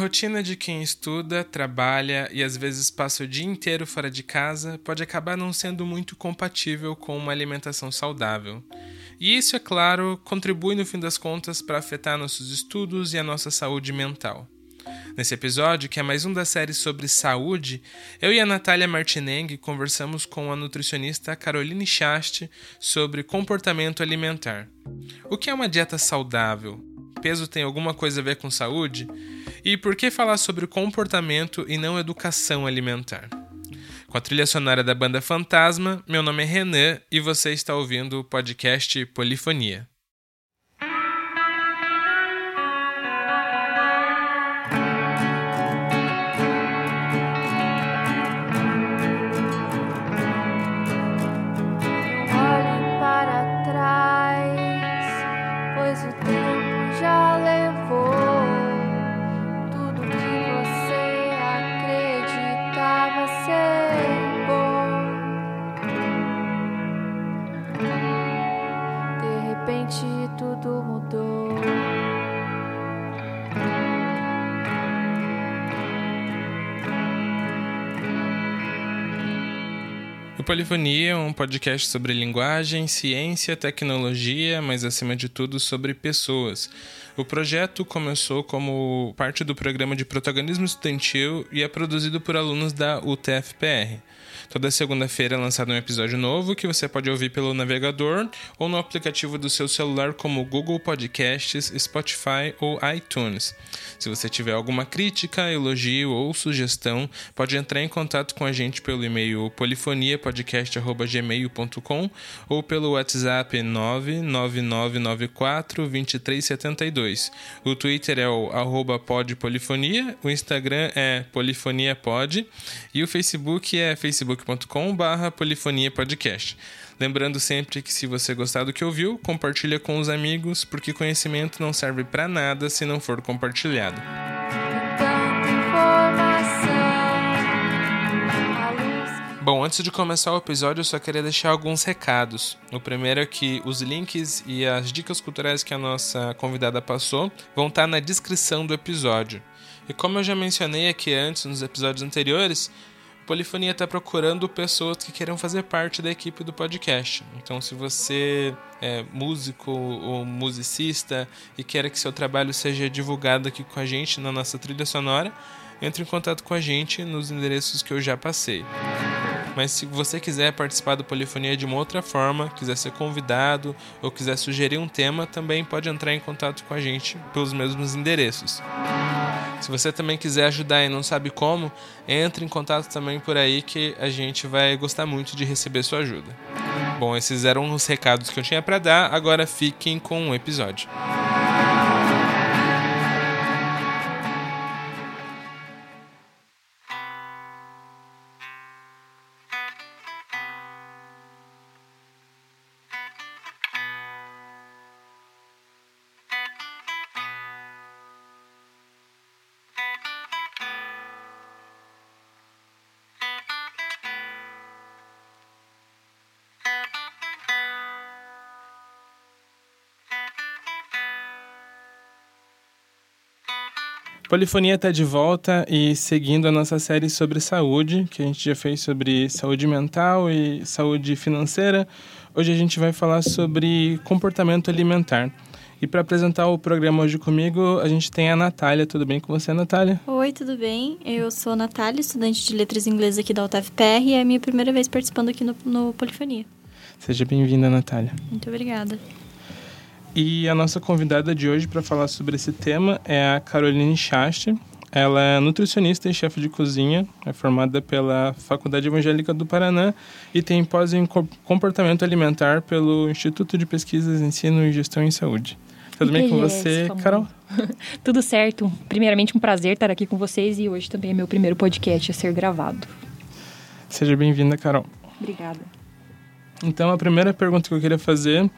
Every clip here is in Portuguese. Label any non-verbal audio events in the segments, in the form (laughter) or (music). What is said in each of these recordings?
rotina de quem estuda, trabalha e às vezes passa o dia inteiro fora de casa pode acabar não sendo muito compatível com uma alimentação saudável. E isso, é claro, contribui no fim das contas para afetar nossos estudos e a nossa saúde mental. Nesse episódio, que é mais um da série sobre saúde, eu e a Natália Martineng conversamos com a nutricionista Caroline Chaste sobre comportamento alimentar. O que é uma dieta saudável? Peso tem alguma coisa a ver com saúde? E por que falar sobre comportamento e não educação alimentar? Com a trilha sonora da banda Fantasma, meu nome é Renan e você está ouvindo o podcast Polifonia. Polifonia é um podcast sobre linguagem, ciência, tecnologia, mas acima de tudo sobre pessoas. O projeto começou como parte do programa de protagonismo estudantil e é produzido por alunos da UTFPR. Toda segunda-feira é lançado um episódio novo que você pode ouvir pelo navegador ou no aplicativo do seu celular como Google Podcasts, Spotify ou iTunes. Se você tiver alguma crítica, elogio ou sugestão, pode entrar em contato com a gente pelo e-mail polifoniapodcast.gmail.com ou pelo WhatsApp 999942372. O Twitter é o podpolifonia, o Instagram é polifoniapod e o Facebook é Facebook facebook.com/barra polifonia podcast. Lembrando sempre que se você gostar do que ouviu, compartilha com os amigos, porque conhecimento não serve para nada se não for compartilhado. Bom, antes de começar o episódio, eu só queria deixar alguns recados. O primeiro é que os links e as dicas culturais que a nossa convidada passou vão estar na descrição do episódio. E como eu já mencionei aqui antes nos episódios anteriores, Polifonia está procurando pessoas que queiram fazer parte da equipe do podcast. Então, se você é músico ou musicista e quer que seu trabalho seja divulgado aqui com a gente na nossa trilha sonora, entre em contato com a gente nos endereços que eu já passei. Mas se você quiser participar do Polifonia de uma outra forma, quiser ser convidado ou quiser sugerir um tema, também pode entrar em contato com a gente pelos mesmos endereços. Se você também quiser ajudar e não sabe como, entre em contato também por aí que a gente vai gostar muito de receber sua ajuda. Bom, esses eram os recados que eu tinha para dar, agora fiquem com o episódio. Polifonia está de volta e seguindo a nossa série sobre saúde, que a gente já fez sobre saúde mental e saúde financeira. Hoje a gente vai falar sobre comportamento alimentar. E para apresentar o programa hoje comigo, a gente tem a Natália. Tudo bem com você, Natália? Oi, tudo bem? Eu sou a Natália, estudante de letras inglesas aqui da UTFPR e é a minha primeira vez participando aqui no, no Polifonia. Seja bem-vinda, Natália. Muito obrigada. E a nossa convidada de hoje para falar sobre esse tema é a Caroline Chaste. Ela é nutricionista e chefe de cozinha, é formada pela Faculdade Evangélica do Paraná e tem pós em comportamento alimentar pelo Instituto de Pesquisas, Ensino e Gestão em Saúde. Tudo bem com você, Carol? (laughs) Tudo certo. Primeiramente, um prazer estar aqui com vocês e hoje também é meu primeiro podcast a ser gravado. Seja bem-vinda, Carol. Obrigada. Então, a primeira pergunta que eu queria fazer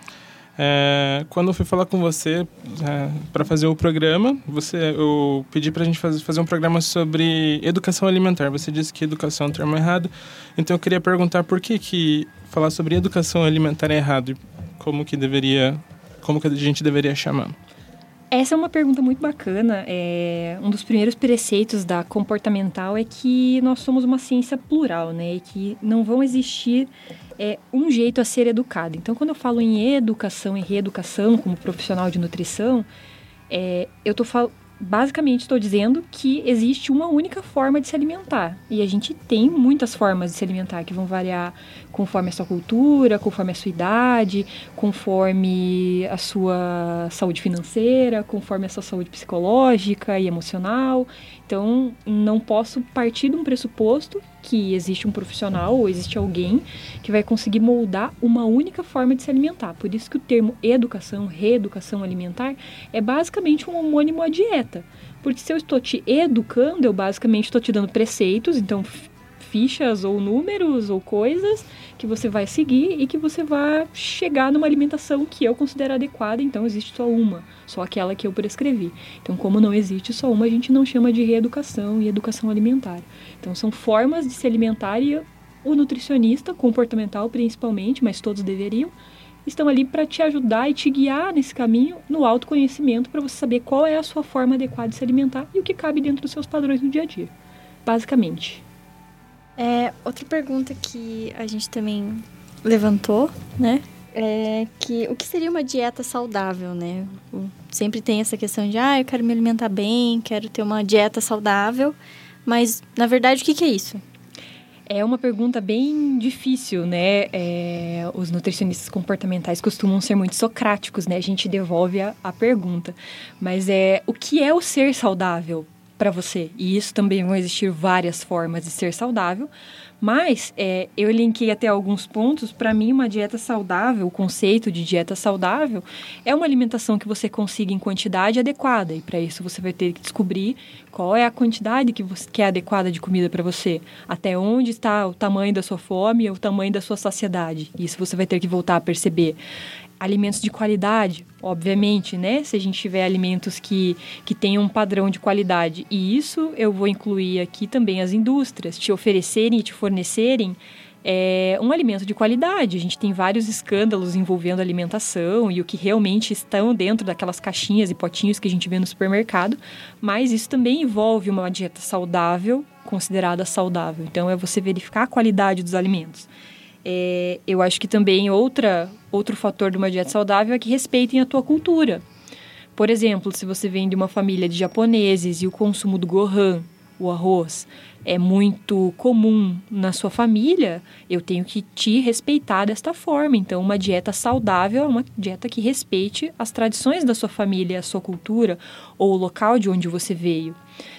é, quando eu fui falar com você é, para fazer o programa, você, eu pedi para a gente fazer, fazer um programa sobre educação alimentar. Você disse que educação é um termo errado, então eu queria perguntar por que, que falar sobre educação alimentar é errado e como que deveria, como que a gente deveria chamar. Essa é uma pergunta muito bacana. É, um dos primeiros preceitos da comportamental é que nós somos uma ciência plural, né? E que não vão existir é, um jeito a ser educado. Então, quando eu falo em educação e reeducação como profissional de nutrição, é, eu estou basicamente estou dizendo que existe uma única forma de se alimentar. E a gente tem muitas formas de se alimentar que vão variar conforme a sua cultura, conforme a sua idade, conforme a sua saúde financeira, conforme a sua saúde psicológica e emocional. Então, não posso partir de um pressuposto que existe um profissional ou existe alguém que vai conseguir moldar uma única forma de se alimentar. Por isso que o termo educação, reeducação alimentar é basicamente um homônimo à dieta. Porque se eu estou te educando, eu basicamente estou te dando preceitos, então fichas ou números ou coisas que você vai seguir e que você vai chegar numa alimentação que eu considero adequada, então existe só uma, só aquela que eu prescrevi. Então, como não existe só uma, a gente não chama de reeducação e educação alimentar. Então, são formas de se alimentar e o nutricionista, comportamental principalmente, mas todos deveriam, estão ali para te ajudar e te guiar nesse caminho no autoconhecimento para você saber qual é a sua forma adequada de se alimentar e o que cabe dentro dos seus padrões no dia a dia. Basicamente. É, outra pergunta que a gente também levantou, né? É que o que seria uma dieta saudável, né? Sempre tem essa questão de, ah, eu quero me alimentar bem, quero ter uma dieta saudável, mas na verdade o que, que é isso? É uma pergunta bem difícil, né? É, os nutricionistas comportamentais costumam ser muito socráticos, né? A gente devolve a, a pergunta. Mas é o que é o ser saudável para você. E isso também vão existir várias formas de ser saudável. Mas é, eu linkei até alguns pontos. Para mim, uma dieta saudável, o conceito de dieta saudável, é uma alimentação que você consiga em quantidade adequada. E para isso você vai ter que descobrir qual é a quantidade que, você, que é adequada de comida para você. Até onde está o tamanho da sua fome ou o tamanho da sua saciedade. Isso você vai ter que voltar a perceber alimentos de qualidade, obviamente, né? Se a gente tiver alimentos que, que tenham um padrão de qualidade. E isso eu vou incluir aqui também as indústrias, te oferecerem e te fornecerem é, um alimento de qualidade. A gente tem vários escândalos envolvendo alimentação e o que realmente estão dentro daquelas caixinhas e potinhos que a gente vê no supermercado, mas isso também envolve uma dieta saudável, considerada saudável. Então é você verificar a qualidade dos alimentos. É, eu acho que também outra, outro fator de uma dieta saudável é que respeitem a tua cultura. Por exemplo, se você vem de uma família de japoneses e o consumo do gohan, o arroz, é muito comum na sua família, eu tenho que te respeitar desta forma. Então, uma dieta saudável é uma dieta que respeite as tradições da sua família, a sua cultura ou o local de onde você veio.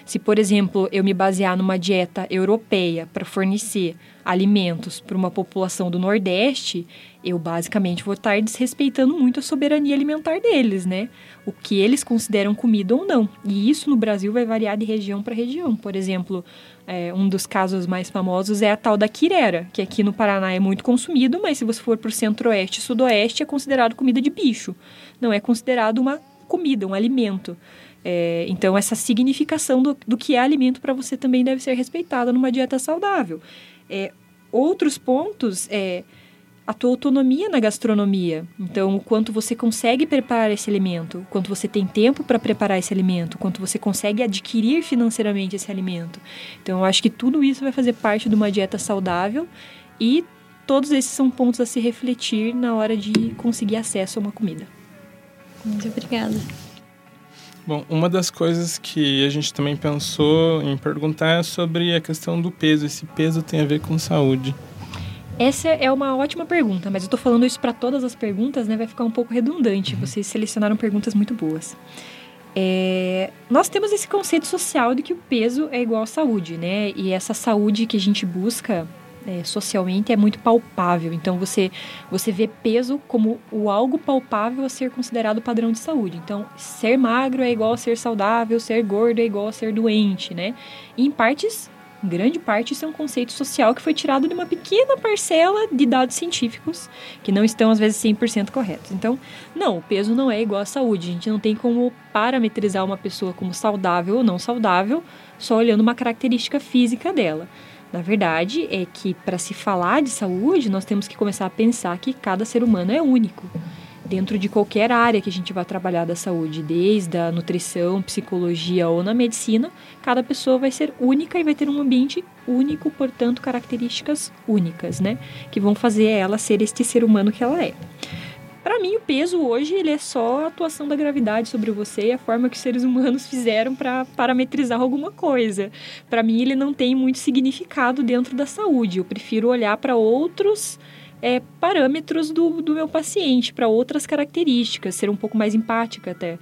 Se, por exemplo, eu me basear numa dieta europeia para fornecer alimentos para uma população do Nordeste, eu basicamente vou estar desrespeitando muito a soberania alimentar deles, né? O que eles consideram comida ou não. E isso no Brasil vai variar de região para região. Por exemplo, é, um dos casos mais famosos é a tal da quirera, que aqui no Paraná é muito consumido, mas se você for para o centro-oeste e sudoeste é considerado comida de bicho. Não é considerado uma comida, um alimento. É, então, essa significação do, do que é alimento para você também deve ser respeitada numa dieta saudável. É, outros pontos é a tua autonomia na gastronomia. Então, o quanto você consegue preparar esse alimento, o quanto você tem tempo para preparar esse alimento, o quanto você consegue adquirir financeiramente esse alimento. Então, eu acho que tudo isso vai fazer parte de uma dieta saudável e todos esses são pontos a se refletir na hora de conseguir acesso a uma comida. Muito obrigada. Bom, uma das coisas que a gente também pensou em perguntar é sobre a questão do peso. Esse peso tem a ver com saúde? Essa é uma ótima pergunta, mas eu estou falando isso para todas as perguntas, né? Vai ficar um pouco redundante. Uhum. Vocês selecionaram perguntas muito boas. É, nós temos esse conceito social de que o peso é igual à saúde, né? E essa saúde que a gente busca é, socialmente é muito palpável. Então você você vê peso como o algo palpável a ser considerado padrão de saúde. Então ser magro é igual a ser saudável, ser gordo é igual a ser doente, né? E em partes em grande parte isso é um conceito social que foi tirado de uma pequena parcela de dados científicos que não estão às vezes 100% corretos. Então, não, o peso não é igual à saúde. A gente não tem como parametrizar uma pessoa como saudável ou não saudável só olhando uma característica física dela. Na verdade, é que para se falar de saúde, nós temos que começar a pensar que cada ser humano é único. dentro de qualquer área que a gente vai trabalhar da saúde, desde a nutrição, psicologia ou na medicina, cada pessoa vai ser única e vai ter um ambiente único, portanto, características únicas, né? Que vão fazer ela ser este ser humano que ela é. Para mim, o peso hoje ele é só a atuação da gravidade sobre você e a forma que os seres humanos fizeram para parametrizar alguma coisa. Para mim, ele não tem muito significado dentro da saúde. Eu prefiro olhar para outros é, parâmetros do, do meu paciente, para outras características, ser um pouco mais empática até.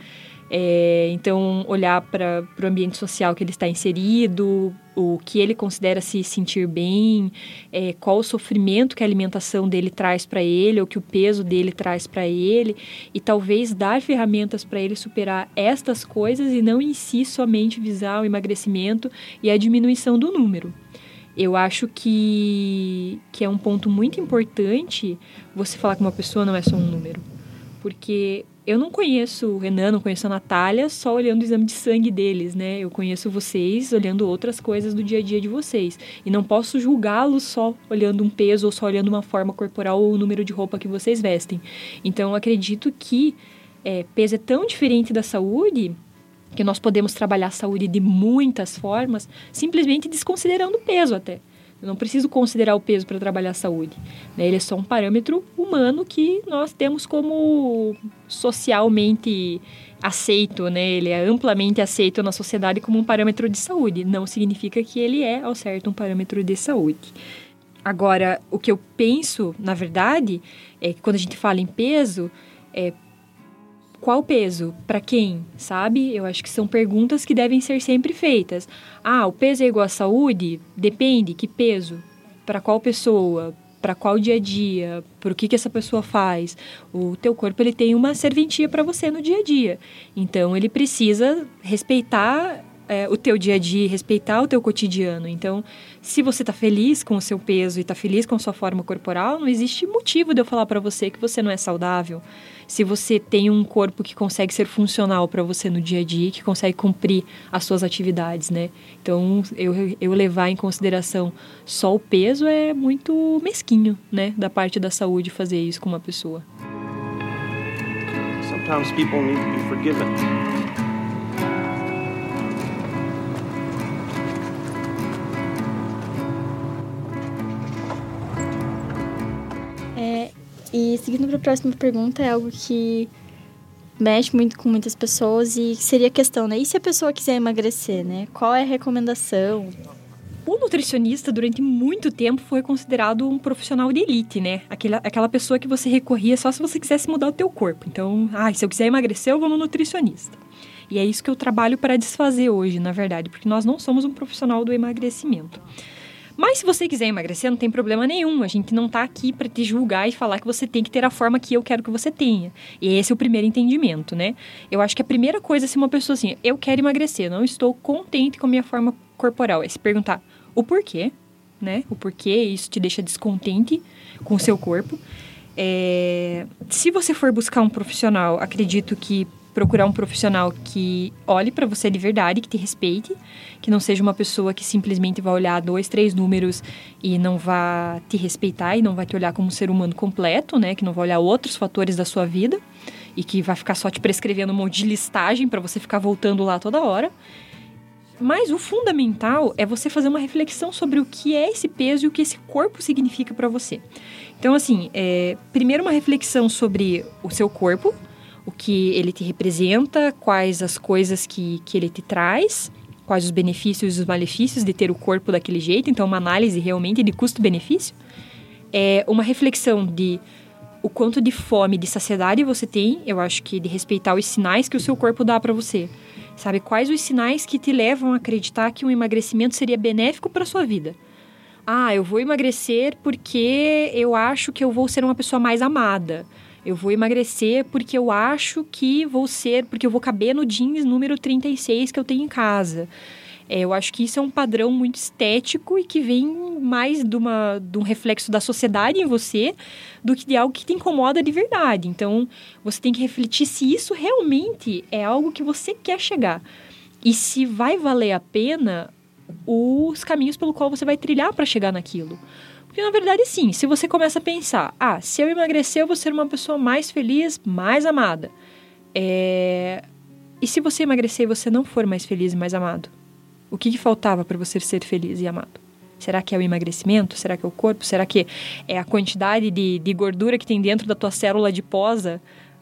É, então, olhar para o ambiente social que ele está inserido, o que ele considera se sentir bem, é, qual o sofrimento que a alimentação dele traz para ele, ou que o peso dele traz para ele, e talvez dar ferramentas para ele superar estas coisas e não em si somente visar o emagrecimento e a diminuição do número. Eu acho que, que é um ponto muito importante você falar que uma pessoa não é só um número. Porque eu não conheço o Renan, não conheço a Natália só olhando o exame de sangue deles, né? Eu conheço vocês olhando outras coisas do dia a dia de vocês. E não posso julgá-los só olhando um peso ou só olhando uma forma corporal ou o número de roupa que vocês vestem. Então, eu acredito que é, peso é tão diferente da saúde que nós podemos trabalhar a saúde de muitas formas, simplesmente desconsiderando o peso até. Eu não preciso considerar o peso para trabalhar a saúde. Né? Ele é só um parâmetro humano que nós temos como socialmente aceito, né? Ele é amplamente aceito na sociedade como um parâmetro de saúde. Não significa que ele é, ao certo, um parâmetro de saúde. Agora, o que eu penso, na verdade, é que quando a gente fala em peso, é qual peso? Para quem? Sabe? Eu acho que são perguntas que devem ser sempre feitas. Ah, o peso é igual à saúde? Depende. Que peso? Para qual pessoa? Para qual dia a dia? Por que, que essa pessoa faz? O teu corpo ele tem uma serventia para você no dia a dia. Então ele precisa respeitar é, o teu dia a dia, respeitar o teu cotidiano. Então, se você está feliz com o seu peso e está feliz com a sua forma corporal, não existe motivo de eu falar para você que você não é saudável. Se você tem um corpo que consegue ser funcional para você no dia a dia, que consegue cumprir as suas atividades, né? Então, eu, eu levar em consideração só o peso é muito mesquinho, né, da parte da saúde fazer isso com uma pessoa. Sometimes people need to be forgiven. Seguindo para a próxima pergunta, é algo que mexe muito com muitas pessoas e seria questão, né? E se a pessoa quiser emagrecer, né? Qual é a recomendação? O nutricionista, durante muito tempo, foi considerado um profissional de elite, né? Aquela, aquela pessoa que você recorria só se você quisesse mudar o teu corpo. Então, ah, se eu quiser emagrecer, eu vou no nutricionista. E é isso que eu trabalho para desfazer hoje, na verdade, porque nós não somos um profissional do emagrecimento. Mas se você quiser emagrecer, não tem problema nenhum. A gente não tá aqui para te julgar e falar que você tem que ter a forma que eu quero que você tenha. E esse é o primeiro entendimento, né? Eu acho que a primeira coisa, se uma pessoa assim, eu quero emagrecer, não estou contente com a minha forma corporal, é se perguntar o porquê, né? O porquê isso te deixa descontente com o seu corpo. É... Se você for buscar um profissional, acredito que procurar um profissional que olhe para você de verdade, que te respeite, que não seja uma pessoa que simplesmente vai olhar dois, três números e não vá te respeitar e não vai te olhar como um ser humano completo, né? Que não vai olhar outros fatores da sua vida e que vai ficar só te prescrevendo um monte de listagem para você ficar voltando lá toda hora. Mas o fundamental é você fazer uma reflexão sobre o que é esse peso e o que esse corpo significa para você. Então, assim, é, primeiro uma reflexão sobre o seu corpo, o que ele te representa, quais as coisas que, que ele te traz, quais os benefícios e os malefícios de ter o corpo daquele jeito. Então, uma análise realmente de custo-benefício. É uma reflexão de o quanto de fome, de saciedade você tem, eu acho que de respeitar os sinais que o seu corpo dá para você. Sabe quais os sinais que te levam a acreditar que um emagrecimento seria benéfico para sua vida? Ah, eu vou emagrecer porque eu acho que eu vou ser uma pessoa mais amada. Eu vou emagrecer porque eu acho que vou ser, porque eu vou caber no jeans número 36 que eu tenho em casa. É, eu acho que isso é um padrão muito estético e que vem mais de, uma, de um reflexo da sociedade em você do que de algo que te incomoda de verdade. Então, você tem que refletir se isso realmente é algo que você quer chegar. E se vai valer a pena os caminhos pelo qual você vai trilhar para chegar naquilo. Porque, na verdade, sim, se você começa a pensar, ah, se eu emagrecer, eu vou ser uma pessoa mais feliz, mais amada. É... E se você emagrecer e você não for mais feliz e mais amado? O que, que faltava para você ser feliz e amado? Será que é o emagrecimento? Será que é o corpo? Será que é a quantidade de, de gordura que tem dentro da tua célula adiposa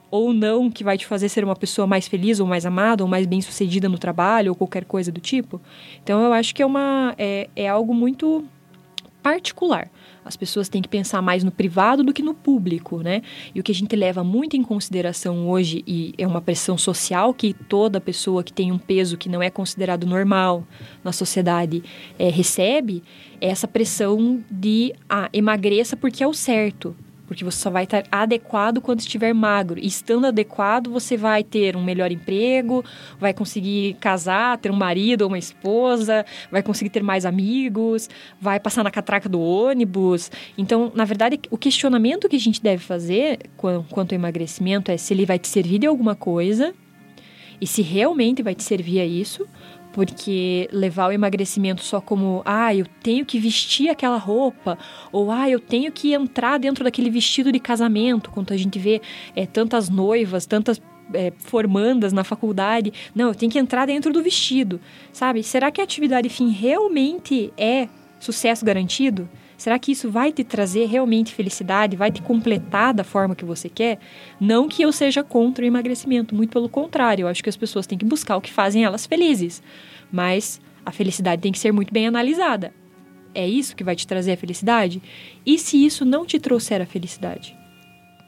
ou não que vai te fazer ser uma pessoa mais feliz ou mais amada ou mais bem sucedida no trabalho ou qualquer coisa do tipo? Então eu acho que é, uma, é, é algo muito particular. As pessoas têm que pensar mais no privado do que no público, né? E o que a gente leva muito em consideração hoje, e é uma pressão social que toda pessoa que tem um peso que não é considerado normal na sociedade é, recebe, é essa pressão de ah, emagreça porque é o certo porque você só vai estar adequado quando estiver magro. E estando adequado, você vai ter um melhor emprego, vai conseguir casar, ter um marido ou uma esposa, vai conseguir ter mais amigos, vai passar na catraca do ônibus. Então, na verdade, o questionamento que a gente deve fazer quanto ao emagrecimento é se ele vai te servir de alguma coisa e se realmente vai te servir a isso porque levar o emagrecimento só como, ah, eu tenho que vestir aquela roupa, ou ah, eu tenho que entrar dentro daquele vestido de casamento, quando a gente vê é, tantas noivas, tantas é, formandas na faculdade. Não, eu tenho que entrar dentro do vestido, sabe? Será que a atividade fim realmente é sucesso garantido? Será que isso vai te trazer realmente felicidade, vai te completar da forma que você quer? Não que eu seja contra o emagrecimento, muito pelo contrário, eu acho que as pessoas têm que buscar o que fazem elas felizes. Mas a felicidade tem que ser muito bem analisada. É isso que vai te trazer a felicidade? E se isso não te trouxer a felicidade?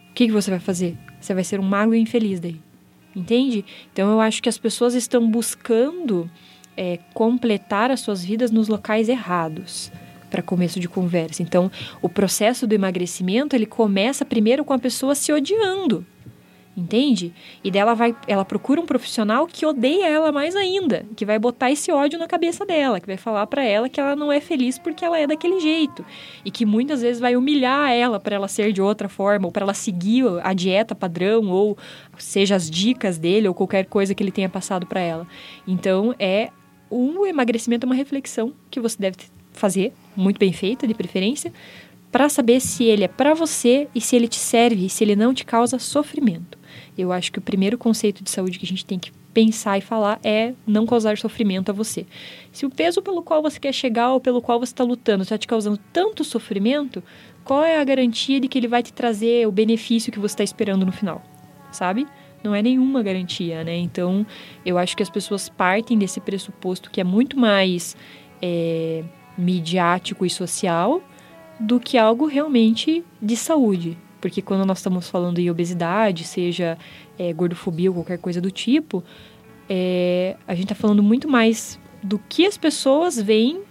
O que, que você vai fazer? Você vai ser um mago infeliz daí. Entende? Então eu acho que as pessoas estão buscando é, completar as suas vidas nos locais errados para começo de conversa. Então, o processo do emagrecimento, ele começa primeiro com a pessoa se odiando. Entende? E dela vai, ela procura um profissional que odeia ela mais ainda, que vai botar esse ódio na cabeça dela, que vai falar para ela que ela não é feliz porque ela é daquele jeito e que muitas vezes vai humilhar ela para ela ser de outra forma ou para ela seguir a dieta padrão ou seja as dicas dele ou qualquer coisa que ele tenha passado para ela. Então é o emagrecimento é uma reflexão que você deve fazer, muito bem feita, de preferência, para saber se ele é para você e se ele te serve e se ele não te causa sofrimento. Eu acho que o primeiro conceito de saúde que a gente tem que pensar e falar é não causar sofrimento a você. Se o peso pelo qual você quer chegar ou pelo qual você está lutando está te causando tanto sofrimento, qual é a garantia de que ele vai te trazer o benefício que você está esperando no final? Sabe? Não é nenhuma garantia, né? Então, eu acho que as pessoas partem desse pressuposto que é muito mais. É, midiático e social do que algo realmente de saúde. Porque quando nós estamos falando em obesidade, seja é, gordofobia ou qualquer coisa do tipo, é, a gente está falando muito mais do que as pessoas veem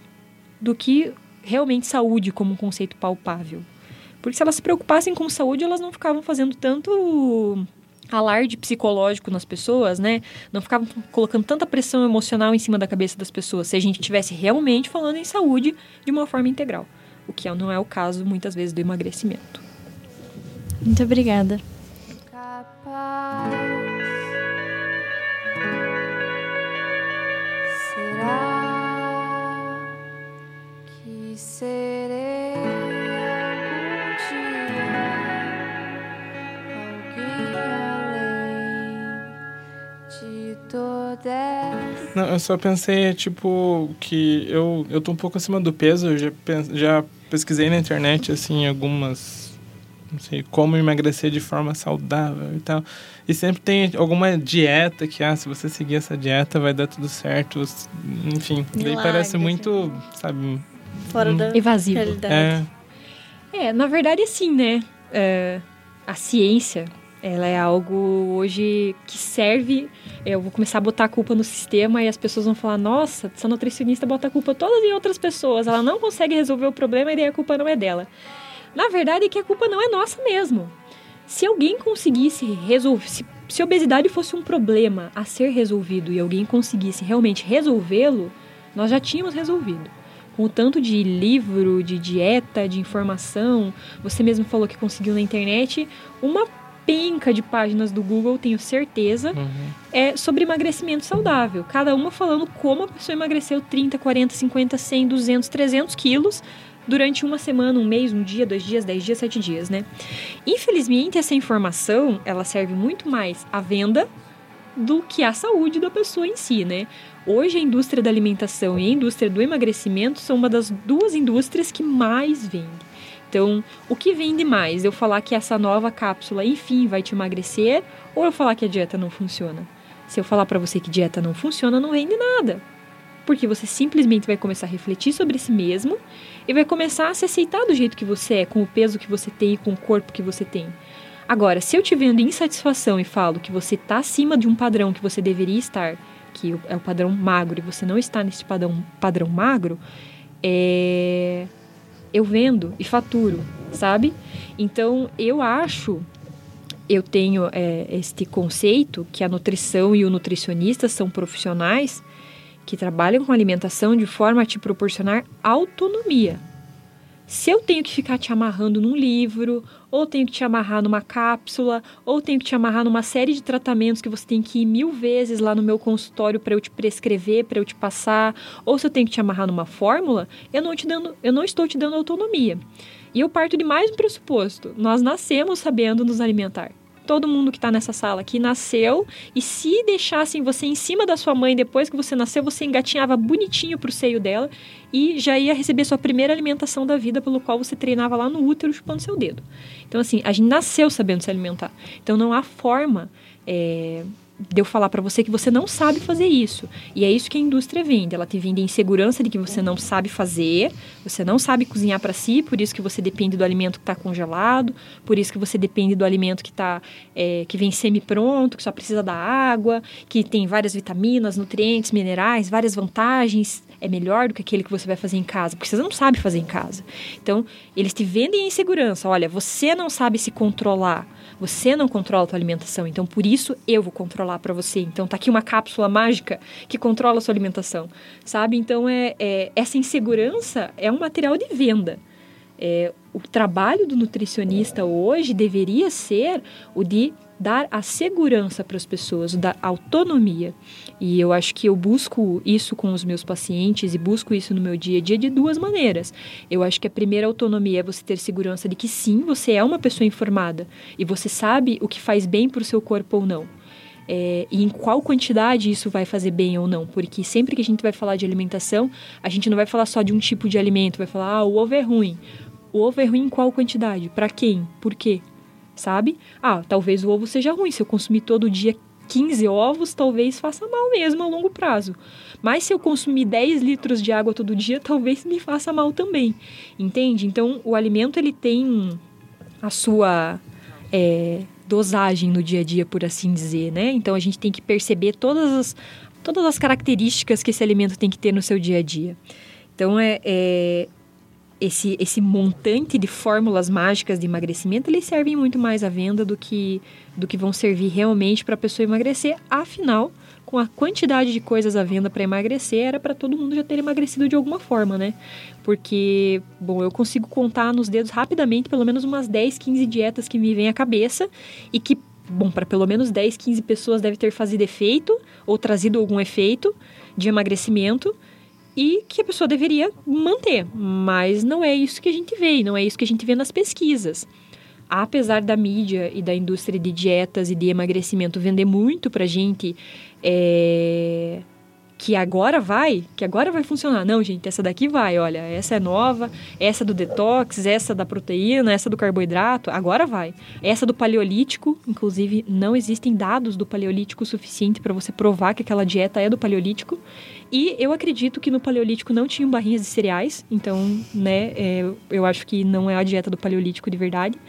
do que realmente saúde como um conceito palpável. Porque se elas se preocupassem com saúde, elas não ficavam fazendo tanto alarde psicológico nas pessoas, né? Não ficavam colocando tanta pressão emocional em cima da cabeça das pessoas, se a gente estivesse realmente falando em saúde de uma forma integral. O que não é o caso, muitas vezes, do emagrecimento. Muito obrigada. Será que? Não, eu só pensei, tipo, que eu, eu tô um pouco acima do peso, eu já, já pesquisei na internet, assim, algumas, não sei, como emagrecer de forma saudável e tal. E sempre tem alguma dieta que, ah, se você seguir essa dieta vai dar tudo certo, enfim. Milagre, daí parece muito, sabe... Fora da evasivo. realidade. É. é, na verdade, sim, né? É, a ciência ela é algo hoje que serve. Eu vou começar a botar a culpa no sistema e as pessoas vão falar: nossa, essa nutricionista bota a culpa todas em outras pessoas. Ela não consegue resolver o problema e daí a culpa não é dela. Na verdade, é que a culpa não é nossa mesmo. Se alguém conseguisse resolver. Se, se obesidade fosse um problema a ser resolvido e alguém conseguisse realmente resolvê-lo, nós já tínhamos resolvido com o tanto de livro, de dieta, de informação. Você mesmo falou que conseguiu na internet uma penca de páginas do Google, tenho certeza, uhum. é sobre emagrecimento saudável. Cada uma falando como a pessoa emagreceu 30, 40, 50, 100, 200, 300 quilos durante uma semana, um mês, um dia, dois dias, dez dias, sete dias, né? Infelizmente, essa informação, ela serve muito mais à venda do que à saúde da pessoa em si, né? Hoje a indústria da alimentação e a indústria do emagrecimento são uma das duas indústrias que mais vendem. Então, o que vende mais? Eu falar que essa nova cápsula, enfim, vai te emagrecer ou eu falar que a dieta não funciona? Se eu falar para você que dieta não funciona, não vende nada. Porque você simplesmente vai começar a refletir sobre si mesmo e vai começar a se aceitar do jeito que você é, com o peso que você tem, com o corpo que você tem. Agora, se eu te vendo insatisfação e falo que você está acima de um padrão que você deveria estar, que é o padrão magro, e você não está nesse padrão, padrão magro, é eu vendo e faturo, sabe? Então eu acho, eu tenho é, este conceito que a nutrição e o nutricionista são profissionais que trabalham com alimentação de forma a te proporcionar autonomia. Se eu tenho que ficar te amarrando num livro, ou tenho que te amarrar numa cápsula, ou tenho que te amarrar numa série de tratamentos que você tem que ir mil vezes lá no meu consultório para eu te prescrever, para eu te passar, ou se eu tenho que te amarrar numa fórmula, eu não, te dando, eu não estou te dando autonomia. E eu parto de mais um pressuposto: nós nascemos sabendo nos alimentar todo mundo que está nessa sala aqui nasceu e se deixassem você em cima da sua mãe depois que você nasceu, você engatinhava bonitinho pro seio dela e já ia receber sua primeira alimentação da vida pelo qual você treinava lá no útero chupando seu dedo. Então assim, a gente nasceu sabendo se alimentar. Então não há forma é, de eu falar para você que você não sabe fazer isso. E é isso que a indústria vende. Ela te vende a insegurança de que você não sabe fazer, você não sabe cozinhar para si, por isso que você depende do alimento que está congelado, por isso que você depende do alimento que tá, é, que vem semi-pronto, que só precisa da água, que tem várias vitaminas, nutrientes, minerais, várias vantagens. É melhor do que aquele que você vai fazer em casa, porque você não sabe fazer em casa. Então, eles te vendem a insegurança. Olha, você não sabe se controlar você não controla a tua alimentação, então por isso eu vou controlar para você. Então tá aqui uma cápsula mágica que controla a sua alimentação, sabe? Então é, é essa insegurança é um material de venda. É, o trabalho do nutricionista hoje deveria ser o de dar a segurança para as pessoas, da autonomia. E eu acho que eu busco isso com os meus pacientes e busco isso no meu dia a dia de duas maneiras. Eu acho que a primeira autonomia é você ter segurança de que sim, você é uma pessoa informada e você sabe o que faz bem para o seu corpo ou não. É, e em qual quantidade isso vai fazer bem ou não. Porque sempre que a gente vai falar de alimentação, a gente não vai falar só de um tipo de alimento, vai falar, ah, o ovo é ruim. O ovo é ruim em qual quantidade? Para quem? Por quê? Sabe? Ah, talvez o ovo seja ruim. Se eu consumir todo dia 15 ovos, talvez faça mal mesmo a longo prazo. Mas se eu consumir 10 litros de água todo dia, (laughs) talvez me faça mal também. Entende? Então, o alimento ele tem a sua é, dosagem no dia a dia, por assim dizer, né? Então, a gente tem que perceber todas as, todas as características que esse alimento tem que ter no seu dia a dia. Então, é, é esse, esse montante de fórmulas mágicas de emagrecimento, eles servem muito mais à venda do que, do que vão servir realmente para a pessoa emagrecer. Afinal, com a quantidade de coisas à venda para emagrecer, era para todo mundo já ter emagrecido de alguma forma, né? Porque, bom, eu consigo contar nos dedos rapidamente pelo menos umas 10, 15 dietas que me vêm à cabeça e que, bom, para pelo menos 10, 15 pessoas deve ter fazido efeito ou trazido algum efeito de emagrecimento e que a pessoa deveria manter, mas não é isso que a gente vê, não é isso que a gente vê nas pesquisas. Apesar da mídia e da indústria de dietas e de emagrecimento vender muito pra gente é, que agora vai, que agora vai funcionar. Não, gente, essa daqui vai, olha, essa é nova, essa do detox, essa da proteína, essa do carboidrato, agora vai. Essa do paleolítico, inclusive não existem dados do paleolítico suficiente para você provar que aquela dieta é do paleolítico. E eu acredito que no paleolítico não tinham barrinhas de cereais, então, né, é, eu acho que não é a dieta do paleolítico de verdade.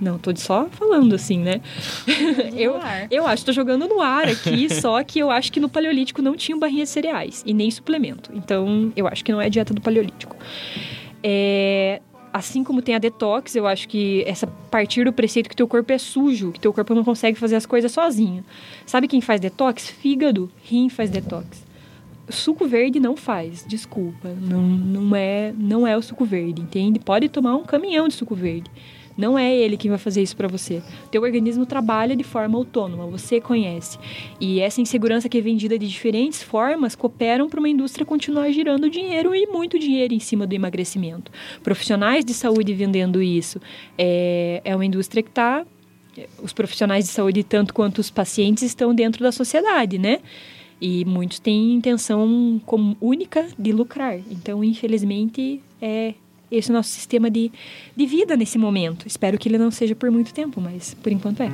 Não, tô só falando assim, né? eu, eu acho, tô jogando no ar aqui, (laughs) só que eu acho que no Paleolítico não tinha barrinha de cereais e nem suplemento. Então, eu acho que não é dieta do Paleolítico. É, assim como tem a detox, eu acho que essa partir do preceito que teu corpo é sujo, que teu corpo não consegue fazer as coisas sozinho. Sabe quem faz detox? Fígado, rim faz detox. Suco verde não faz, desculpa, não, não é não é o suco verde, entende? Pode tomar um caminhão de suco verde Não é ele quem vai fazer isso para você. Teu organismo trabalha de forma autônoma, você conhece. E essa insegurança que é vendida de diferentes formas cooperam para uma indústria continuar girando dinheiro e muito dinheiro em cima do emagrecimento. Profissionais de saúde vendendo isso. É, é uma indústria que está os profissionais de saúde, tanto quanto os pacientes, estão dentro da sociedade, né? E muitos têm intenção única de lucrar. Então, infelizmente, é esse nosso sistema de, de vida nesse momento. Espero que ele não seja por muito tempo, mas por enquanto é.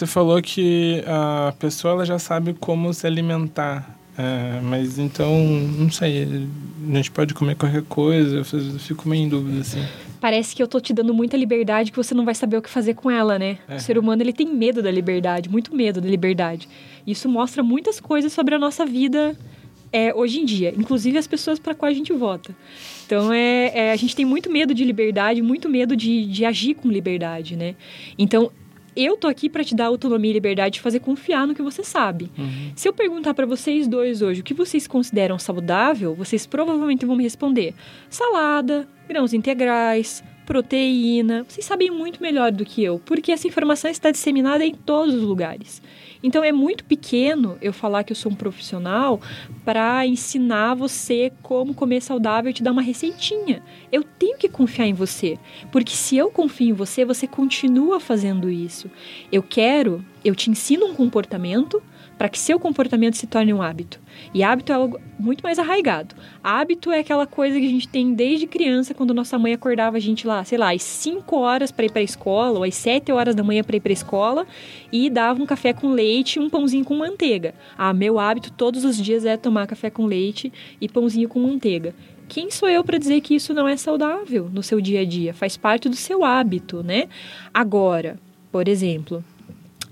você falou que a pessoa ela já sabe como se alimentar. É, mas então, não sei, a gente pode comer qualquer coisa, eu fico meio em dúvida, assim. Parece que eu tô te dando muita liberdade que você não vai saber o que fazer com ela, né? É. O ser humano, ele tem medo da liberdade, muito medo da liberdade. Isso mostra muitas coisas sobre a nossa vida é, hoje em dia, inclusive as pessoas para quais a gente vota. Então, é, é, a gente tem muito medo de liberdade, muito medo de, de agir com liberdade, né? Então, eu tô aqui para te dar autonomia e liberdade de fazer confiar no que você sabe. Uhum. Se eu perguntar para vocês dois hoje o que vocês consideram saudável, vocês provavelmente vão me responder: salada, grãos integrais, proteína. Vocês sabem muito melhor do que eu, porque essa informação está disseminada em todos os lugares. Então é muito pequeno eu falar que eu sou um profissional para ensinar você como comer saudável e te dar uma receitinha. Eu tenho que confiar em você, porque se eu confio em você, você continua fazendo isso. Eu quero, eu te ensino um comportamento para que seu comportamento se torne um hábito. E hábito é algo muito mais arraigado. Hábito é aquela coisa que a gente tem desde criança, quando nossa mãe acordava a gente lá, sei lá, às 5 horas para ir para a escola, ou às 7 horas da manhã para ir para a escola, e dava um café com leite e um pãozinho com manteiga. Ah, meu hábito todos os dias é tomar café com leite e pãozinho com manteiga. Quem sou eu para dizer que isso não é saudável no seu dia a dia? Faz parte do seu hábito, né? Agora, por exemplo,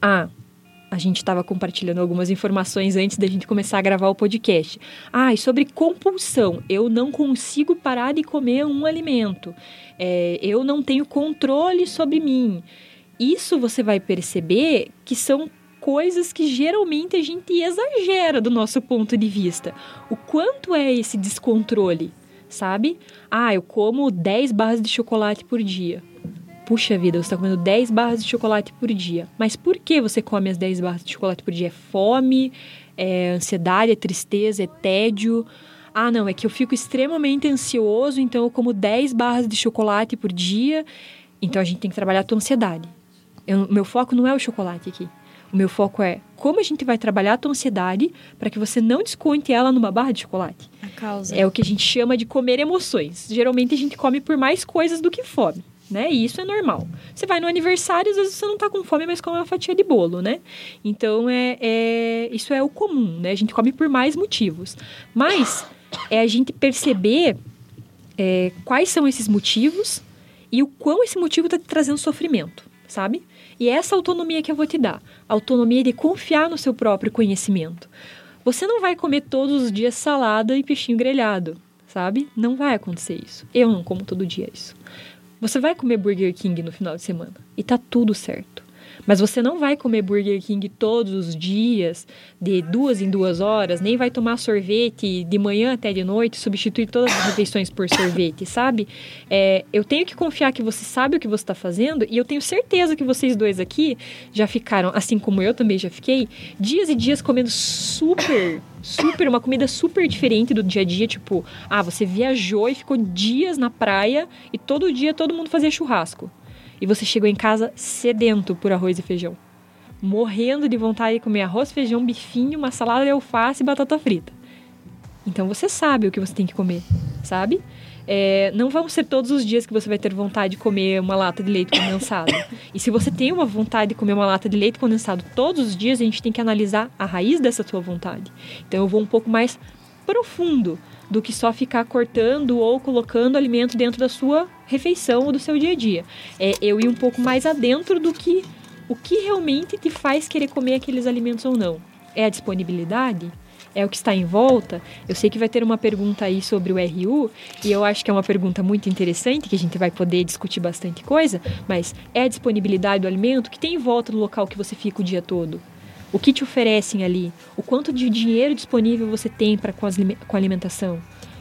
ah, a gente estava compartilhando algumas informações antes da gente começar a gravar o podcast. Ah, e sobre compulsão. Eu não consigo parar de comer um alimento. É, eu não tenho controle sobre mim. Isso você vai perceber que são coisas que geralmente a gente exagera do nosso ponto de vista. O quanto é esse descontrole, sabe? Ah, eu como 10 barras de chocolate por dia puxa vida, você está comendo 10 barras de chocolate por dia. Mas por que você come as 10 barras de chocolate por dia? É fome? É ansiedade? É tristeza? É tédio? Ah, não, é que eu fico extremamente ansioso, então eu como 10 barras de chocolate por dia. Então a gente tem que trabalhar a tua ansiedade. Eu, meu foco não é o chocolate aqui. O meu foco é como a gente vai trabalhar a tua ansiedade para que você não desconte ela numa barra de chocolate. A causa. É o que a gente chama de comer emoções. Geralmente a gente come por mais coisas do que fome né? E isso é normal. Você vai no aniversário, às vezes você não tá com fome, mas come uma fatia de bolo, né? Então, é, é isso é o comum, né? A gente come por mais motivos. Mas é a gente perceber é, quais são esses motivos e o quão esse motivo está te trazendo sofrimento, sabe? E é essa autonomia que eu vou te dar. Autonomia de confiar no seu próprio conhecimento. Você não vai comer todos os dias salada e peixinho grelhado, sabe? Não vai acontecer isso. Eu não como todo dia isso. Você vai comer Burger King no final de semana e tá tudo certo. Mas você não vai comer Burger King todos os dias, de duas em duas horas, nem vai tomar sorvete de manhã até de noite, substituir todas as refeições por sorvete, sabe? É, eu tenho que confiar que você sabe o que você está fazendo e eu tenho certeza que vocês dois aqui já ficaram, assim como eu também já fiquei, dias e dias comendo super super, uma comida super diferente do dia a dia, tipo, ah, você viajou e ficou dias na praia e todo dia todo mundo fazia churrasco. E você chegou em casa sedento por arroz e feijão. Morrendo de vontade de comer arroz, feijão, bifinho, uma salada de alface e batata frita. Então você sabe o que você tem que comer, sabe? É, não vão ser todos os dias que você vai ter vontade de comer uma lata de leite condensado. (laughs) E se você tem uma vontade de comer uma lata de leite condensado todos os dias, a gente tem que analisar a raiz dessa sua vontade. Então eu vou um pouco mais profundo do que só ficar cortando ou colocando alimento dentro da sua refeição ou do seu dia a dia. É eu ir um pouco mais adentro do que o que realmente te faz querer comer aqueles alimentos ou não. É a disponibilidade? É o que está em volta? Eu sei que vai ter uma pergunta aí sobre o RU, e eu acho que é uma pergunta muito interessante, que a gente vai poder discutir bastante coisa, mas é a disponibilidade do alimento que tem em volta do local que você fica o dia todo? O que te oferecem ali? O quanto de dinheiro disponível você tem para com, com a alimentação?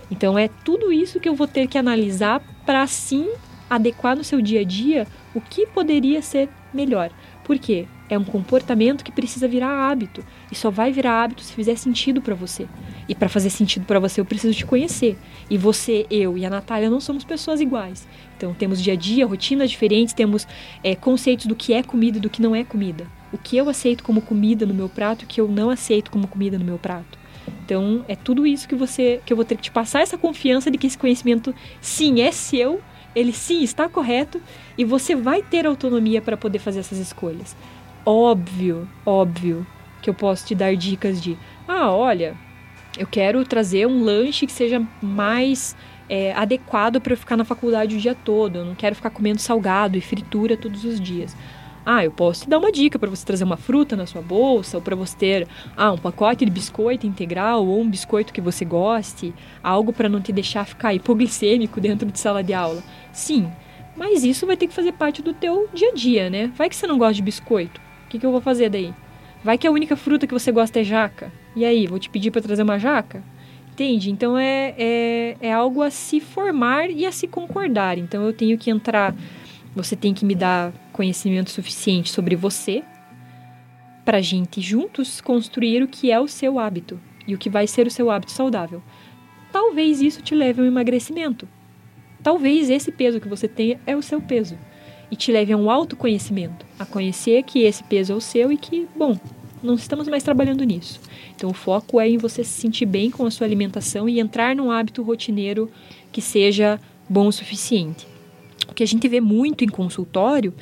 Então é tudo isso que eu vou ter que analisar para sim adequar no seu dia a dia o que poderia ser melhor. Por quê? É um comportamento que precisa virar hábito e só vai virar hábito se fizer sentido para você. E para fazer sentido para você, eu preciso te conhecer. E você, eu e a Natália não somos pessoas iguais. Então temos dia a dia, rotinas diferentes, temos é, conceitos do que é comida e do que não é comida. O que eu aceito como comida no meu prato e o que eu não aceito como comida no meu prato. Então é tudo isso que você que eu vou ter que te passar essa confiança de que esse conhecimento sim é seu ele sim está correto e você vai ter autonomia para poder fazer essas escolhas. Óbvio, óbvio que eu posso te dar dicas de, ah, olha, eu quero trazer um lanche que seja mais é, adequado para eu ficar na faculdade o dia todo. Eu não quero ficar comendo salgado e fritura todos os dias. Ah, eu posso te dar uma dica para você trazer uma fruta na sua bolsa, ou para você ter ah, um pacote de biscoito integral ou um biscoito que você goste, algo para não te deixar ficar hipoglicêmico dentro de sala de aula. Sim, mas isso vai ter que fazer parte do teu dia a dia, né? Vai que você não gosta de biscoito. O que, que eu vou fazer daí? Vai que a única fruta que você gosta é jaca. E aí, vou te pedir para trazer uma jaca? Entende? Então é, é, é algo a se formar e a se concordar. Então eu tenho que entrar você tem que me dar conhecimento suficiente sobre você para a gente juntos construir o que é o seu hábito e o que vai ser o seu hábito saudável. Talvez isso te leve a um emagrecimento. Talvez esse peso que você tenha é o seu peso e te leve a um autoconhecimento, a conhecer que esse peso é o seu e que, bom, não estamos mais trabalhando nisso. Então o foco é em você se sentir bem com a sua alimentação e entrar num hábito rotineiro que seja bom o suficiente que a gente vê muito em consultório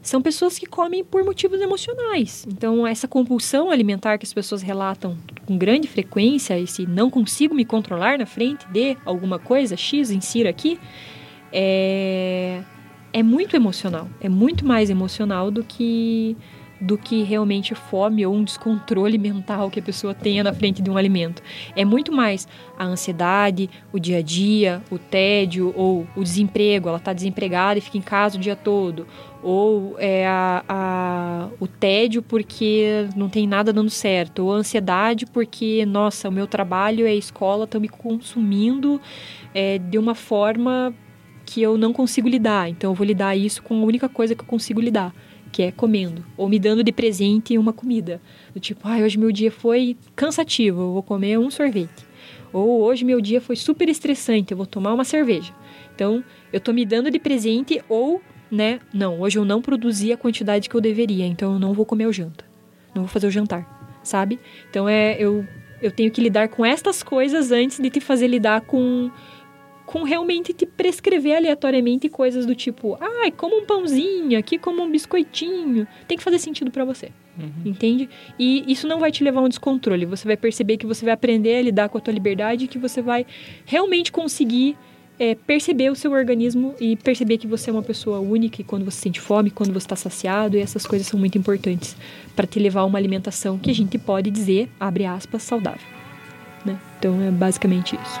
são pessoas que comem por motivos emocionais. Então, essa compulsão alimentar que as pessoas relatam com grande frequência, esse não consigo me controlar na frente de alguma coisa, X, insira aqui, é, é muito emocional. É muito mais emocional do que do que realmente fome ou um descontrole mental que a pessoa tenha na frente de um alimento. É muito mais a ansiedade, o dia a dia, o tédio ou o desemprego. Ela está desempregada e fica em casa o dia todo. Ou é a, a, o tédio porque não tem nada dando certo. Ou a ansiedade porque, nossa, o meu trabalho e a escola estão me consumindo é, de uma forma que eu não consigo lidar. Então eu vou lidar isso com a única coisa que eu consigo lidar que é comendo, ou me dando de presente uma comida. Do tipo, ah, hoje meu dia foi cansativo, eu vou comer um sorvete. Ou hoje meu dia foi super estressante, eu vou tomar uma cerveja. Então, eu tô me dando de presente ou, né, não, hoje eu não produzi a quantidade que eu deveria, então eu não vou comer o janta. Não vou fazer o jantar, sabe? Então é eu eu tenho que lidar com estas coisas antes de te fazer lidar com com realmente te prescrever aleatoriamente coisas do tipo, ai, ah, como um pãozinho, aqui como um biscoitinho. Tem que fazer sentido para você. Uhum. Entende? E isso não vai te levar a um descontrole. Você vai perceber que você vai aprender a lidar com a tua liberdade e que você vai realmente conseguir é, perceber o seu organismo e perceber que você é uma pessoa única e quando você sente fome, quando você está saciado, e essas coisas são muito importantes para te levar a uma alimentação que a gente pode dizer, abre aspas, saudável. Né? Então é basicamente isso.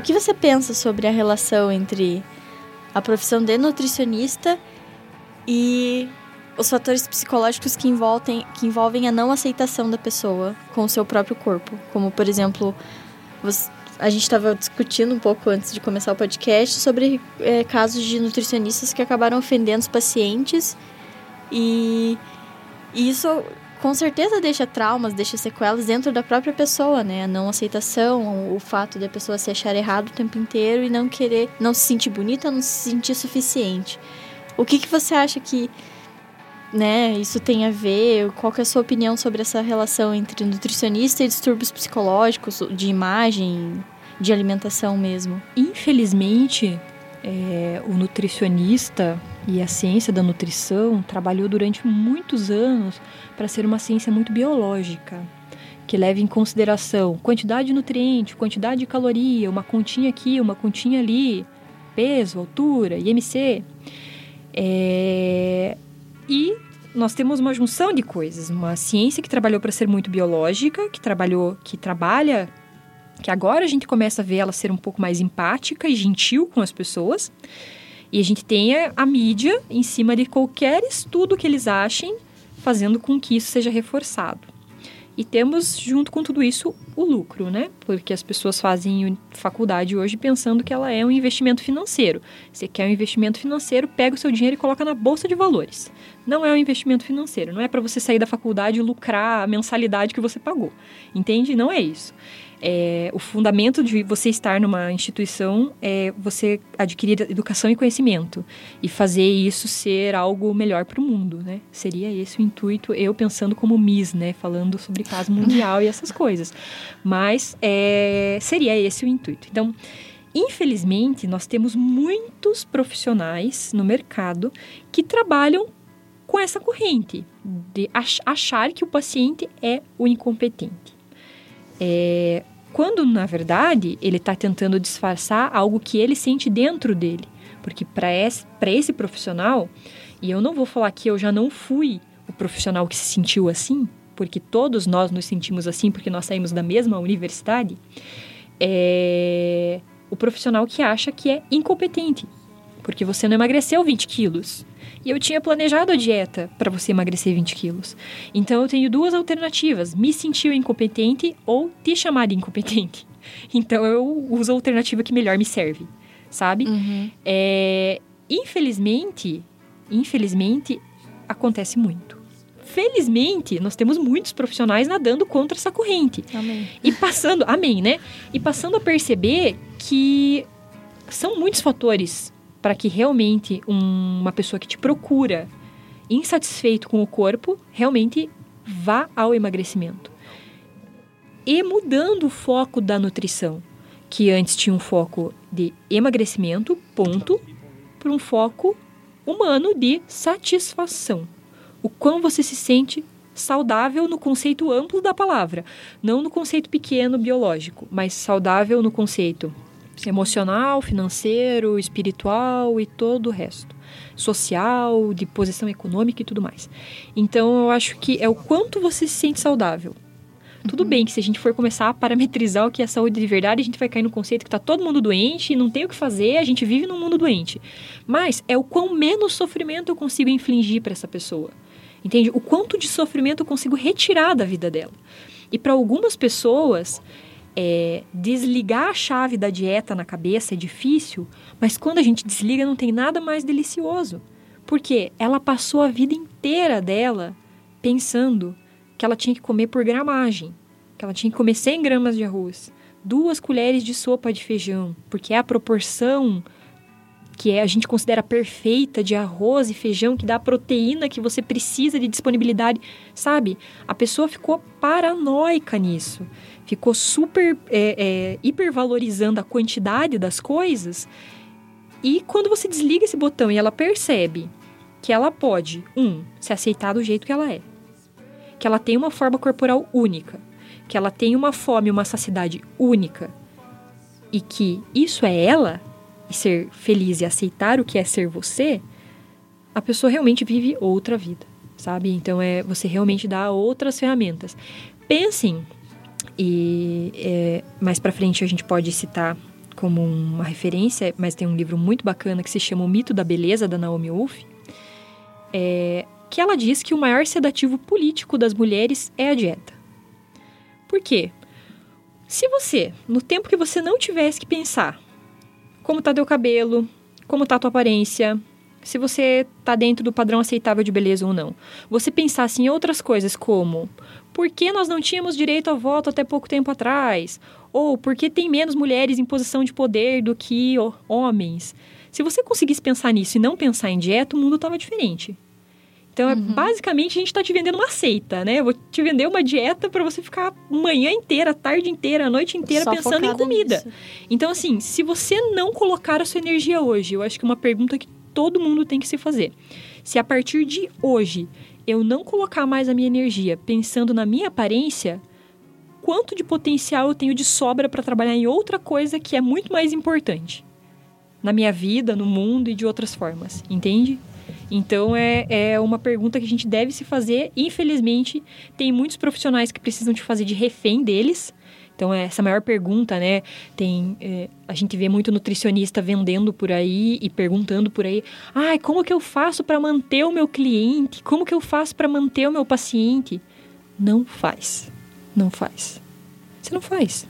que você pensa sobre a relação entre a profissão de nutricionista e os fatores psicológicos que envolvem, que envolvem a não aceitação da pessoa com o seu próprio corpo? Como, por exemplo, a gente estava discutindo um pouco antes de começar o podcast sobre é, casos de nutricionistas que acabaram ofendendo os pacientes e, e isso com certeza deixa traumas, deixa sequelas dentro da própria pessoa, né? A não aceitação, o fato da pessoa se achar errado o tempo inteiro e não querer, não se sentir bonita, não se sentir suficiente. O que, que você acha que né, isso tem a ver? Qual que é a sua opinião sobre essa relação entre nutricionista e distúrbios psicológicos, de imagem, de alimentação mesmo? Infelizmente, é, o nutricionista e a ciência da nutrição trabalhou durante muitos anos para ser uma ciência muito biológica, que leva em consideração quantidade de nutriente, quantidade de caloria, uma continha aqui, uma continha ali, peso, altura, IMC. É, e nós temos uma junção de coisas, uma ciência que trabalhou para ser muito biológica, que trabalhou, que trabalha, que agora a gente começa a ver ela ser um pouco mais empática e gentil com as pessoas. E a gente tem a, mídia em cima de qualquer estudo que eles achem, fazendo com que isso seja reforçado. E temos, junto com tudo isso, o lucro, né? Porque as pessoas fazem faculdade hoje pensando que ela é um investimento financeiro. Você quer um investimento financeiro, pega o seu dinheiro e coloca na bolsa de valores. Não é um investimento financeiro, não é para você sair da faculdade e lucrar a mensalidade que você pagou. Entende? Não é isso. É, o fundamento de você estar numa instituição é você adquirir educação e conhecimento e fazer isso ser algo melhor para o mundo, né? Seria esse o intuito, eu pensando como Miss, né? Falando sobre caso mundial e essas coisas. Mas é, seria esse o intuito. Então, infelizmente, nós temos muitos profissionais no mercado que trabalham com essa corrente de achar que o paciente é o incompetente. É, quando, na verdade, ele está tentando disfarçar algo que ele sente dentro dele. Porque para esse, esse profissional, e eu não vou falar que eu já não fui o profissional que se sentiu assim, porque todos nós nos sentimos assim, porque nós saímos da mesma universidade, é o profissional que acha que é incompetente, porque você não emagreceu 20 quilos. E eu tinha planejado a dieta para você emagrecer 20 quilos. Então eu tenho duas alternativas: me sentir incompetente ou te chamar de incompetente. (laughs) Então eu uso a alternativa que melhor me serve, sabe? Uhum. É, infelizmente, infelizmente, acontece muito. Felizmente, nós temos muitos profissionais nadando contra essa corrente. Amém. E passando, amém, né? E passando a perceber que são muitos fatores para que realmente um, uma pessoa que te procura insatisfeito com o corpo realmente vá ao emagrecimento. E mudando o foco da nutrição, que antes tinha um foco de emagrecimento, ponto, para um foco humano de satisfação. O quão você se sente saudável no conceito amplo da palavra, não no conceito pequeno biológico, mas saudável no conceito emocional, financeiro, espiritual e todo o resto. Social, de posição econômica e tudo mais. Então eu acho que é o quanto você se sente saudável. Tudo uhum. bem que se a gente for começar a parametrizar o que é saúde de verdade, a gente vai cair no conceito que está todo mundo doente e não tem o que fazer, a gente vive num mundo doente. Mas é o quão menos sofrimento eu consigo infligir para essa pessoa. Entende? O quanto de sofrimento eu consigo retirar da vida dela. E para algumas pessoas, é, desligar a chave da dieta na cabeça é difícil, mas quando a gente desliga não tem nada mais delicioso. Porque ela passou a vida inteira dela pensando que ela tinha que comer por gramagem, que ela tinha que comer 100 gramas de arroz, duas colheres de sopa de feijão, porque é a proporção que é, a gente considera perfeita de arroz e feijão, que dá a proteína que você precisa de disponibilidade, sabe? A pessoa ficou paranoica nisso ficou super é, é, hipervalorizando a quantidade das coisas. E quando você desliga esse botão e ela percebe que ela pode, um, se aceitar do jeito que ela é, que ela tem uma forma corporal única, que ela tem uma fome, uma saciedade única, e que isso é ela, e ser feliz e aceitar o que é ser você, a pessoa realmente vive outra vida, sabe? Então é você realmente dá outras ferramentas. Pensem e é, mais para frente a gente pode citar como uma referência, mas tem um livro muito bacana que se chama O Mito da Beleza, da Naomi Wolf, é, que ela diz que o maior sedativo político das mulheres é a dieta. Por quê? Se você, no tempo que você não tivesse que pensar como tá teu cabelo, como tá tua aparência, se você tá dentro do padrão aceitável de beleza ou não, você pensasse em outras coisas como por que nós não tínhamos direito ao voto até pouco tempo atrás? Ou por que tem menos mulheres em posição de poder do que homens? Se você conseguisse pensar nisso e não pensar em dieta, o mundo estava diferente. Então, é, basicamente, a gente está te vendendo uma seita, né? Eu vou te vender uma dieta para você ficar manhã inteira, tarde inteira, a noite inteira Só pensando em comida. nisso. Então, assim, se você não colocar a sua energia hoje, eu acho que é uma pergunta que todo mundo tem que se fazer. Se a partir de hoje eu não colocar mais a minha energia pensando na minha aparência, quanto de potencial eu tenho de sobra para trabalhar em outra coisa que é muito mais importante? Na minha vida, no mundo e de outras formas, entende? Então é, é uma pergunta que a gente deve se fazer. Infelizmente, tem muitos profissionais que precisam te fazer de refém deles. Então, é essa maior pergunta, né? Tem, é, a gente vê muito nutricionista vendendo por aí e perguntando por aí: ai, como que eu faço para manter o meu cliente? Como que eu faço para manter o meu paciente? Não faz. Não faz. Você não faz.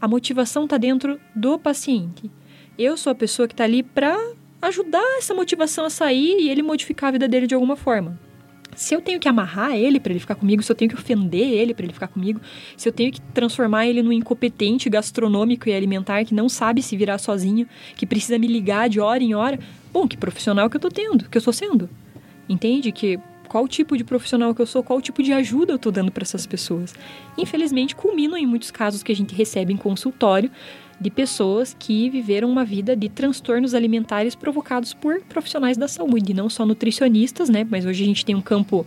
A motivação está dentro do paciente. Eu sou a pessoa que está ali para ajudar essa motivação a sair e ele modificar a vida dele de alguma forma. Se eu tenho que amarrar ele para ele ficar comigo, se eu tenho que ofender ele para ele ficar comigo, se eu tenho que transformar ele num incompetente gastronômico e alimentar que não sabe se virar sozinho, que precisa me ligar de hora em hora, bom, que profissional que eu tô tendo, que eu estou sendo. Entende que qual tipo de profissional que eu sou, qual tipo de ajuda eu estou dando para essas pessoas. Infelizmente, culminam em muitos casos que a gente recebe em consultório de pessoas que viveram uma vida de transtornos alimentares provocados por profissionais da saúde, não só nutricionistas, né? Mas hoje a gente tem um campo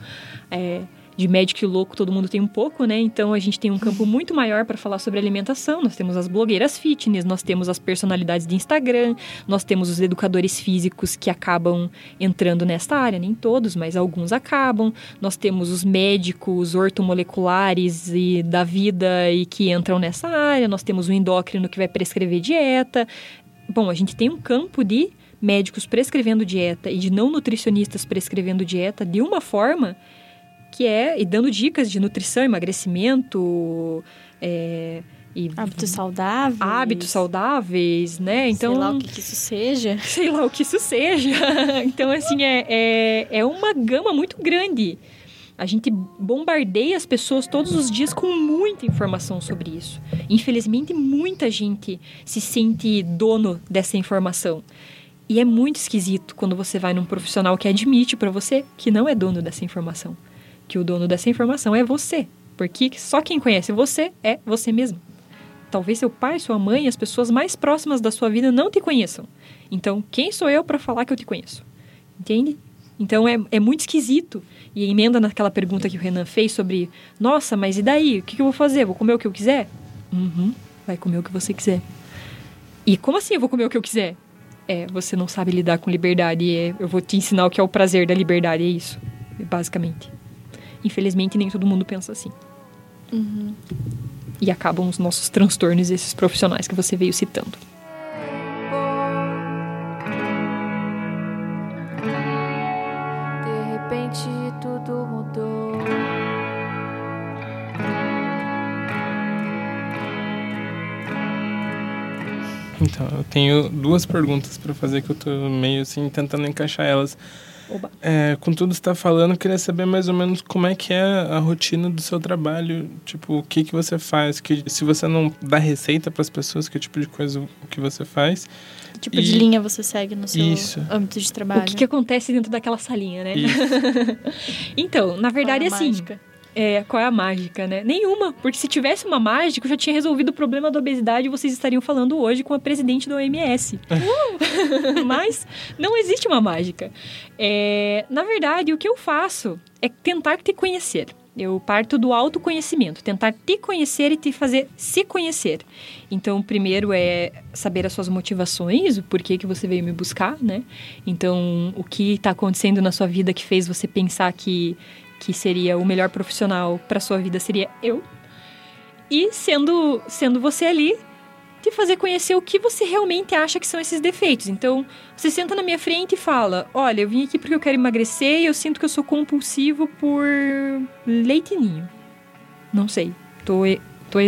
é, de médico e louco, todo mundo tem um pouco, né? Então a gente tem um campo muito maior para falar sobre alimentação. Nós temos as blogueiras fitness, nós temos as personalidades de Instagram, nós temos os educadores físicos que acabam entrando nesta área, nem todos, mas alguns acabam. Nós temos os médicos ortomoleculares e da vida e que entram nessa área. Nós temos o endócrino que vai prescrever dieta. Bom, a gente tem um campo de médicos prescrevendo dieta e de não nutricionistas prescrevendo dieta de uma forma que é e dando dicas de nutrição, emagrecimento, é, e Hábitos saudáveis. hábitos saudáveis, né? Então Sei lá o que, que isso seja. (laughs) sei lá o que isso seja. (laughs) então, assim, é, é, é uma gama muito grande. A gente bombardeia as pessoas todos os dias com muita informação sobre isso. Infelizmente, muita gente se sente dono dessa informação. E é muito esquisito quando você vai num profissional que admite para você que não é dono dessa informação. Que o dono dessa informação é você. Porque só quem conhece você é você mesmo. Talvez seu pai, sua mãe, as pessoas mais próximas da sua vida não te conheçam. Então, quem sou eu para falar que eu te conheço? Entende? Então é, é muito esquisito. E emenda naquela pergunta que o Renan fez sobre: nossa, mas e daí? O que, eu vou fazer? Vou comer o que eu quiser? Uhum, vai comer o que você quiser. E como assim eu vou comer o que eu quiser? É, você não sabe lidar com liberdade. É, eu vou te ensinar o que é o prazer da liberdade, é isso. Basicamente. Infelizmente, nem todo mundo pensa assim. E acabam os nossos transtornos, esses profissionais que você veio citando. De repente tudo mudou. Então, eu tenho duas perguntas pra fazer que eu tô meio assim tentando encaixar elas. Oba. É, com tudo que você tá falando, eu queria saber mais ou menos como é que é a rotina do seu trabalho. Tipo, o que que você faz? Que, se você não dá receita pras pessoas, que tipo de coisa o que você faz? Que tipo E- de linha você segue no seu Isso. âmbito de trabalho? O que, que acontece dentro daquela salinha, né? (laughs) Então, na verdade, é a assim. mágica? É, qual é a mágica, né? Nenhuma. Porque se tivesse uma mágica, eu já tinha resolvido o problema da obesidade e vocês estariam falando hoje com a presidente da OMS. Uh! (laughs) Mas não existe uma mágica. É, na verdade, o que eu faço é tentar te conhecer. Eu parto do autoconhecimento, tentar te conhecer e te fazer se conhecer. Então, primeiro é saber as suas motivações, o porquê que você veio me buscar, né? Então, o que está acontecendo na sua vida que fez você pensar que que seria o melhor profissional para sua vida seria eu. E sendo sendo você ali, te fazer conhecer o que você realmente acha que são esses defeitos. Então, você senta na minha frente e fala: "Olha, eu vim aqui porque eu quero emagrecer e eu sinto que eu sou compulsivo por leite ninho". Não sei. Tô, tô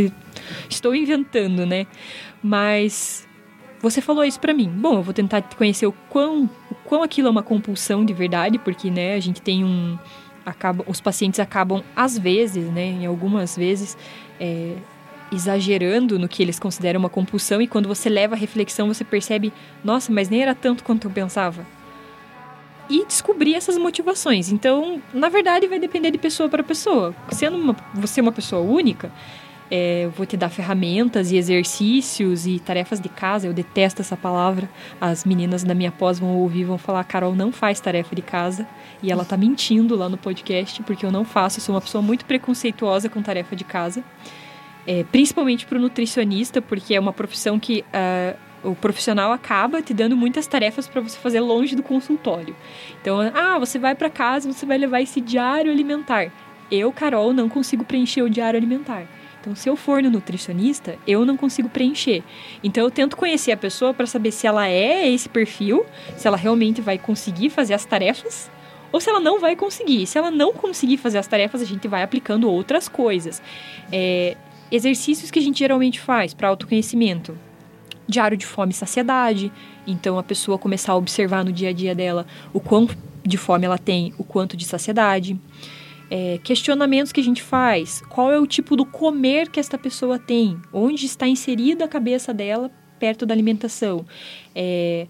estou inventando, né? Mas você falou isso pra mim. Bom, eu vou tentar te conhecer o quão, o quão aquilo é uma compulsão de verdade, porque, né, a gente tem um acaba, os pacientes acabam às vezes, né, em algumas vezes, é, exagerando no que eles consideram uma compulsão e quando você leva a reflexão você percebe, nossa, mas nem era tanto quanto eu pensava. E descobrir essas motivações. Então, na verdade, vai depender de pessoa para pessoa. Sendo uma, você uma pessoa única, é, eu vou te dar ferramentas e exercícios e tarefas de casa. Eu detesto essa palavra. As meninas da minha pós vão ouvir vão falar: Carol não faz tarefa de casa. E ela tá mentindo lá no podcast, porque eu não faço. Eu sou uma pessoa muito preconceituosa com tarefa de casa. É, principalmente para o nutricionista, porque é uma profissão que uh, o profissional acaba te dando muitas tarefas para você fazer longe do consultório. Então, ah, você vai para casa, você vai levar esse diário alimentar. Eu, Carol, não consigo preencher o diário alimentar. Então, se eu for no nutricionista, eu não consigo preencher. Então, eu tento conhecer a pessoa para saber se ela é esse perfil, se ela realmente vai conseguir fazer as tarefas ou se ela não vai conseguir. Se ela não conseguir fazer as tarefas, a gente vai aplicando outras coisas. É, exercícios que a gente geralmente faz para autoconhecimento. Diário de fome e saciedade. Então, a pessoa começar a observar no dia a dia dela o quanto de fome ela tem, o quanto de saciedade é, questionamentos que a gente faz. Qual é o tipo do comer que esta pessoa tem? Onde está inserida a cabeça dela perto da alimentação? É,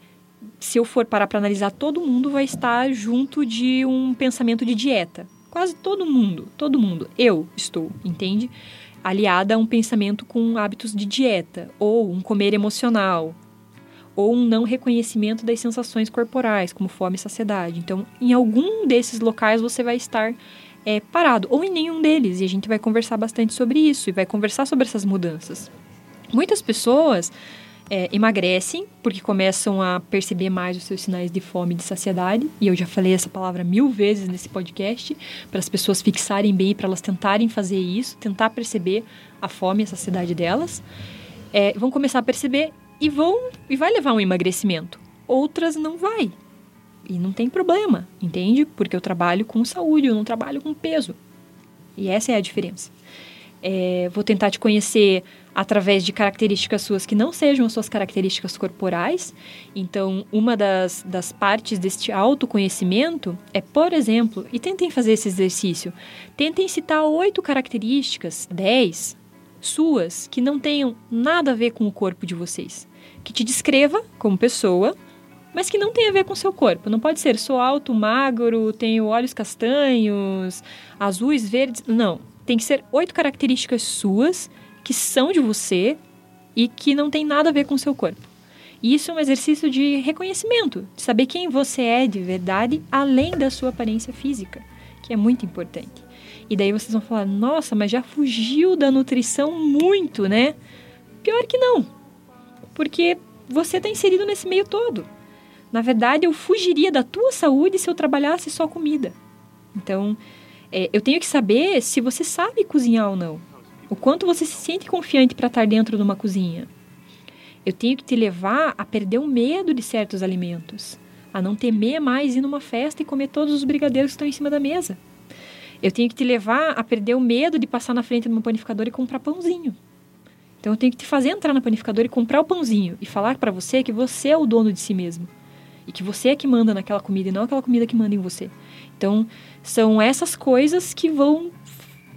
se eu for parar para analisar, todo mundo vai estar junto de um pensamento de dieta. Quase todo mundo, todo mundo. Eu estou, entende? Aliada a um pensamento com hábitos de dieta, ou um comer emocional, ou um não reconhecimento das sensações corporais, como fome e saciedade. Então, em algum desses locais você vai estar é, parado, ou em nenhum deles. E a gente vai conversar bastante sobre isso e vai conversar sobre essas mudanças. Muitas pessoas é, emagrecem porque começam a perceber mais os seus sinais de fome e de saciedade. E eu já falei essa palavra mil vezes nesse podcast, para as pessoas fixarem bem, para elas tentarem fazer isso, tentar perceber a fome e a saciedade delas. É, vão começar a perceber e vão e vai levar um emagrecimento. Outras não vai. E não tem problema, entende? Porque eu trabalho com saúde, eu não trabalho com peso. E essa é a diferença. É, vou tentar te conhecer através de características suas que não sejam as suas características corporais. Então, uma das, das partes deste autoconhecimento é, por exemplo, e tentem fazer esse exercício, tentem citar oito características, dez, suas, que não tenham nada a ver com o corpo de vocês. Que te descreva como pessoa, mas que não tem a ver com seu corpo. Não pode ser sou alto, magro, tenho olhos castanhos, azuis, verdes. Não. Tem que ser oito características suas que são de você e que não tem nada a ver com seu corpo. E isso é um exercício de reconhecimento, de saber quem você é de verdade, além da sua aparência física, que é muito importante. E daí vocês vão falar: nossa, mas já fugiu da nutrição muito, né? Pior que não, porque você está inserido nesse meio todo. Na verdade, eu fugiria da tua saúde se eu trabalhasse só comida. Então, é, eu tenho que saber se você sabe cozinhar ou não. O quanto você se sente confiante para estar dentro de uma cozinha. Eu tenho que te levar a perder o medo de certos alimentos. A não temer mais ir numa festa e comer todos os brigadeiros que estão em cima da mesa. Eu tenho que te levar a perder o medo de passar na frente de uma panificadora e comprar pãozinho. Então eu tenho que te fazer entrar na panificadora e comprar o pãozinho e falar para você que você é o dono de si mesmo e que você é que manda naquela comida e não aquela comida que manda em você. Então, são essas coisas que vão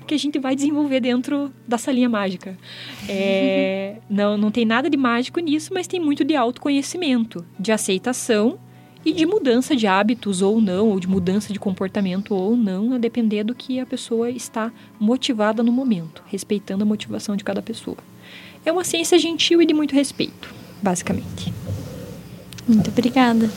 que a gente vai desenvolver dentro da salinha mágica. É, (laughs) não, não tem nada de mágico nisso, mas tem muito de autoconhecimento, de aceitação e de mudança de hábitos ou não, ou de mudança de comportamento ou não, a depender do que a pessoa está motivada no momento, respeitando a motivação de cada pessoa. É uma ciência gentil e de muito respeito, basicamente. Muito obrigada.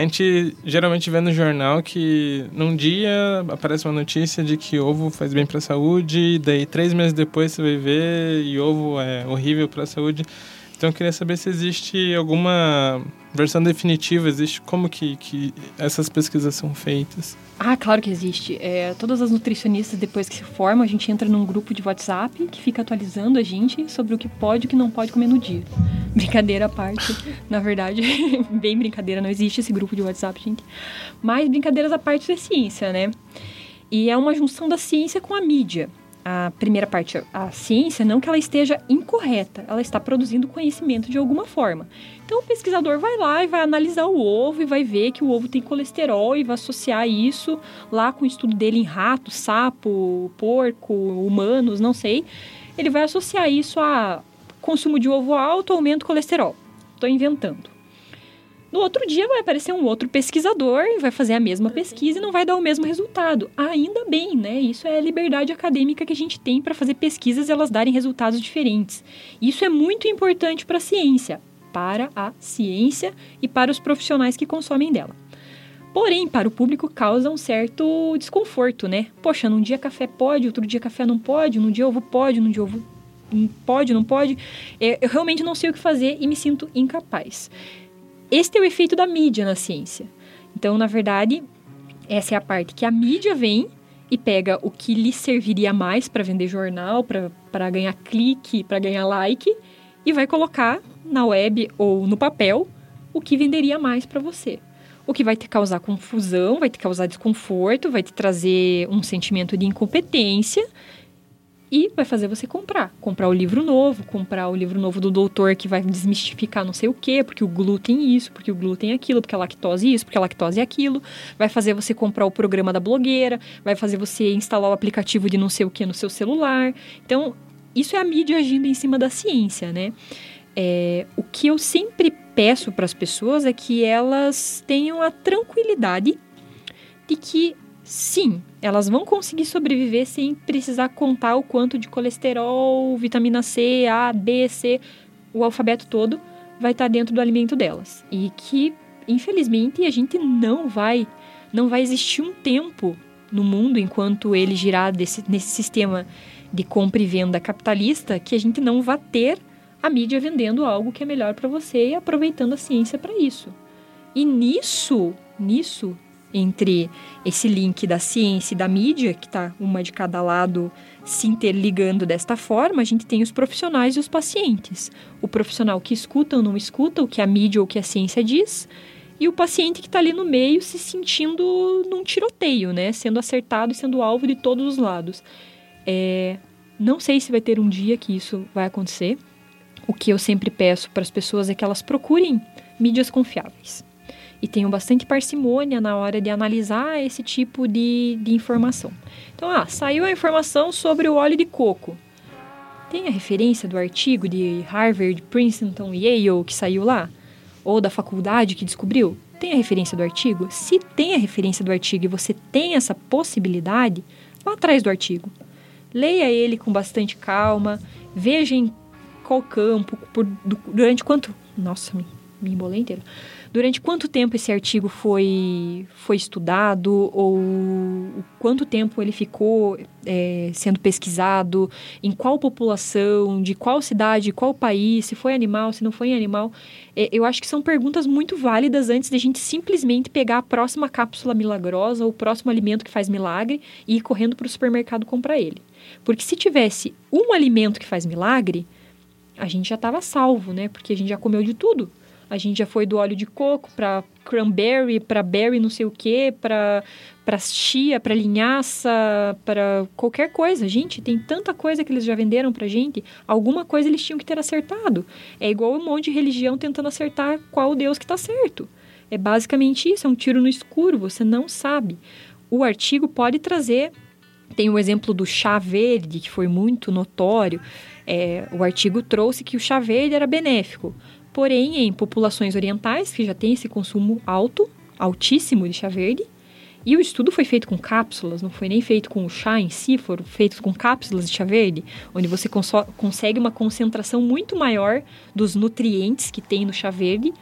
A gente geralmente vê no jornal que num dia aparece uma notícia de que ovo faz bem para a saúde, daí três meses depois você vai ver e ovo é horrível para a saúde. Então eu queria saber se existe alguma versão definitiva, existe como que, que essas pesquisas são feitas. Ah, claro que existe. É, todas as nutricionistas, depois que se formam, a gente entra num grupo de WhatsApp que fica atualizando a gente sobre o que pode e o que não pode comer no dia. (laughs) Brincadeira à parte. Na verdade, (laughs) bem brincadeira, não existe esse grupo de WhatsApp, gente. Mas brincadeiras à parte da ciência, né? E é uma junção da ciência com a mídia. A primeira parte, a ciência, não que ela esteja incorreta, ela está produzindo conhecimento de alguma forma. Então o pesquisador vai lá e vai analisar o ovo e vai ver que o ovo tem colesterol e vai associar isso lá com o estudo dele em rato, sapo, porco, humanos, não sei. Ele vai associar isso a consumo de ovo alto, aumento colesterol. Estou inventando. No outro dia vai aparecer um outro pesquisador e vai fazer a mesma pesquisa e não vai dar o mesmo resultado. Ainda bem, né? Isso é a liberdade acadêmica que a gente tem para fazer pesquisas e elas darem resultados diferentes. Isso é muito importante para a ciência, para a ciência e para os profissionais que consomem dela. Porém, para o público causa um certo desconforto, né? Poxa, num dia café pode, outro dia café não pode, num dia ovo pode, num dia ovo pode, não pode. É, eu realmente não sei o que fazer e me sinto incapaz. Este é o efeito da mídia na ciência. Então, na verdade, essa é a parte que a mídia vem e pega o que lhe serviria mais para vender jornal, para ganhar clique, para ganhar like, e vai colocar na web ou no papel o que venderia mais para você. O que vai te causar confusão, vai te causar desconforto, vai te trazer um sentimento de incompetência e vai fazer você comprar. Comprar o livro novo, comprar o livro novo do doutor que vai desmistificar não sei o quê, porque o glúten isso, porque o glúten aquilo, porque a lactose isso, porque a lactose aquilo. Vai fazer você comprar o programa da blogueira, vai fazer você instalar o aplicativo de não sei o que no seu celular. Então, isso é a mídia agindo em cima da ciência, né? É, o que eu sempre peço para as pessoas é que elas tenham a tranquilidade de que sim, elas vão conseguir sobreviver sem precisar contar o quanto de colesterol, vitamina C, A, B, C, o alfabeto todo vai estar dentro do alimento delas. E que, infelizmente, a gente não vai, não vai existir um tempo no mundo enquanto ele girar desse, nesse sistema de compra e venda capitalista que a gente não vai ter a mídia vendendo algo que é melhor para você e aproveitando a ciência para isso. E nisso, nisso entre esse link da ciência e da mídia, que está uma de cada lado se interligando desta forma, a gente tem os profissionais e os pacientes. O profissional que escuta ou não escuta o que a mídia ou o que a ciência diz, e o paciente que está ali no meio se sentindo num tiroteio, né? Sendo acertado e sendo alvo de todos os lados. É... Não sei se vai ter um dia que isso vai acontecer. O que eu sempre peço para as pessoas é que elas procurem mídias confiáveis e tenham bastante parcimônia na hora de analisar esse tipo de, de informação. Então, ah, saiu a informação sobre o óleo de coco. Tem a referência do artigo de Harvard, Princeton, Yale que saiu lá? Ou da faculdade que descobriu? Tem a referência do artigo? Se tem a referência do artigo e você tem essa possibilidade, vá atrás do artigo. Leia ele com bastante calma, veja em qual campo, por, durante quanto. Nossa, me, me embolei inteiro Durante quanto tempo esse artigo foi, foi estudado ou quanto tempo ele ficou é, sendo pesquisado, em qual população, de qual cidade, qual país, se foi animal, se não foi animal. É, eu acho que são perguntas muito válidas antes de a gente simplesmente pegar a próxima cápsula milagrosa ou o próximo alimento que faz milagre e ir correndo para o supermercado comprar ele. Porque se tivesse um alimento que faz milagre, a gente já estava salvo, né? Porque a gente já comeu de tudo. A gente já foi do óleo de coco para cranberry, para berry não sei o que, para para chia, para linhaça, para qualquer coisa. Gente, tem tanta coisa que eles já venderam pra gente. Alguma coisa eles tinham que ter acertado. É igual um monte de religião tentando acertar qual Deus que está certo. É basicamente isso, é um tiro no escuro, você não sabe. O artigo pode trazer tem o exemplo do chá verde, que foi muito notório. É, o artigo trouxe que o chá verde era benéfico. Porém, em populações orientais, que já tem esse consumo alto, altíssimo de chá verde, e o estudo foi feito com cápsulas, não foi nem feito com o chá em si, foram feitos com cápsulas de chá verde, onde você consegue uma concentração muito maior dos nutrientes que tem no chá verde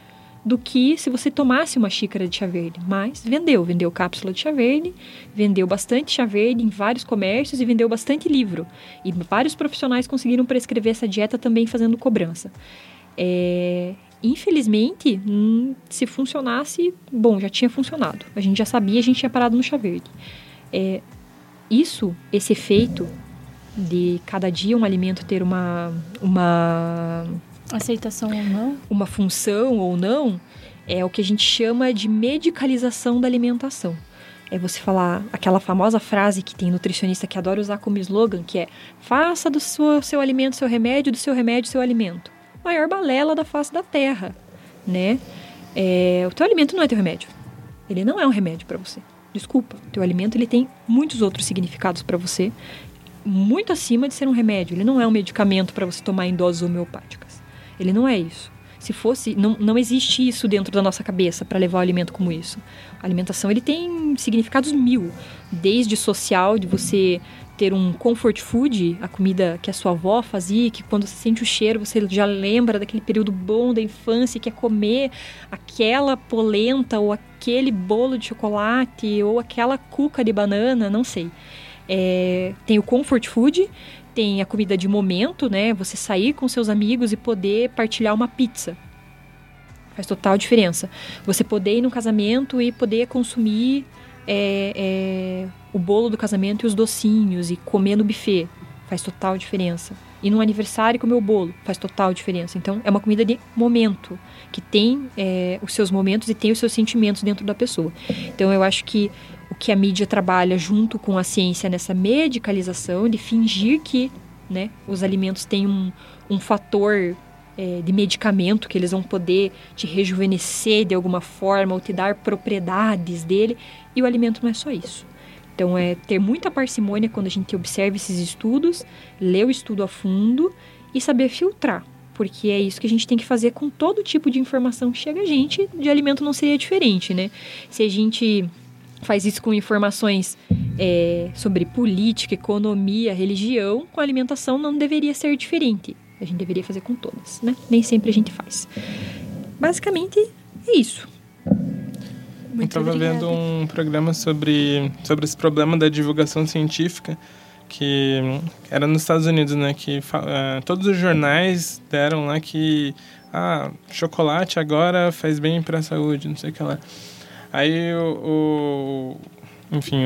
do que se você tomasse uma xícara de chá verde. Mas vendeu, vendeu cápsula de chá verde, vendeu bastante chá verde em vários comércios e vendeu bastante livro. E vários profissionais conseguiram prescrever essa dieta também fazendo cobrança. É, infelizmente, hum, se funcionasse, bom, já tinha funcionado. A gente já sabia, a gente tinha parado no chá verde. É, isso, esse efeito de cada dia um alimento ter uma, uma aceitação ou não, uma função ou não, é o que a gente chama de medicalização da alimentação. É você falar aquela famosa frase que tem nutricionista que adora usar como slogan, que é faça do seu, seu alimento seu remédio, do seu remédio seu alimento. Maior balela da face da terra, né? É, o teu alimento não é teu remédio. Ele não é um remédio para você. Desculpa, o teu alimento ele tem muitos outros significados para você, muito acima de ser um remédio. Ele não é um medicamento para você tomar em doses homeopáticas. Ele não é isso. Se fosse, não, não existe isso dentro da nossa cabeça para levar o alimento como isso. A alimentação ele tem significados mil, desde social, de você ter um comfort food, a comida que a sua avó fazia, que quando você sente o cheiro você já lembra daquele período bom da infância, e quer comer aquela polenta ou aquele bolo de chocolate ou aquela cuca de banana, não sei. É, tem o comfort food, tem a comida de momento, né? Você sair com seus amigos e poder partilhar uma pizza. Faz total diferença. Você poder ir no casamento e poder consumir é, é, o bolo do casamento e os docinhos e comer no buffet. Faz total diferença. E no aniversário comer o bolo faz total diferença. Então é uma comida de momento, que tem é, os seus momentos e tem os seus sentimentos dentro da pessoa. Então eu acho que o que a mídia trabalha junto com a ciência nessa medicalização, de fingir que né, os alimentos têm um, um fator é, de medicamento, que eles vão poder te rejuvenescer de alguma forma ou te dar propriedades dele, e o alimento não é só isso. Então, é ter muita parcimônia quando a gente observa esses estudos, ler o estudo a fundo e saber filtrar. Porque é isso que a gente tem que fazer com todo tipo de informação que chega a gente. De alimento não seria diferente, né? Se a gente faz isso com informações é, sobre política, economia, religião, com alimentação não deveria ser diferente. A gente deveria fazer com todas, né? Nem sempre a gente faz. Basicamente é isso. Muito eu estava vendo um programa sobre, sobre esse problema da divulgação científica que era nos Estados Unidos, né? Que uh, todos os jornais deram lá que ah, chocolate agora faz bem para a saúde, não sei o que lá. Aí o, o enfim,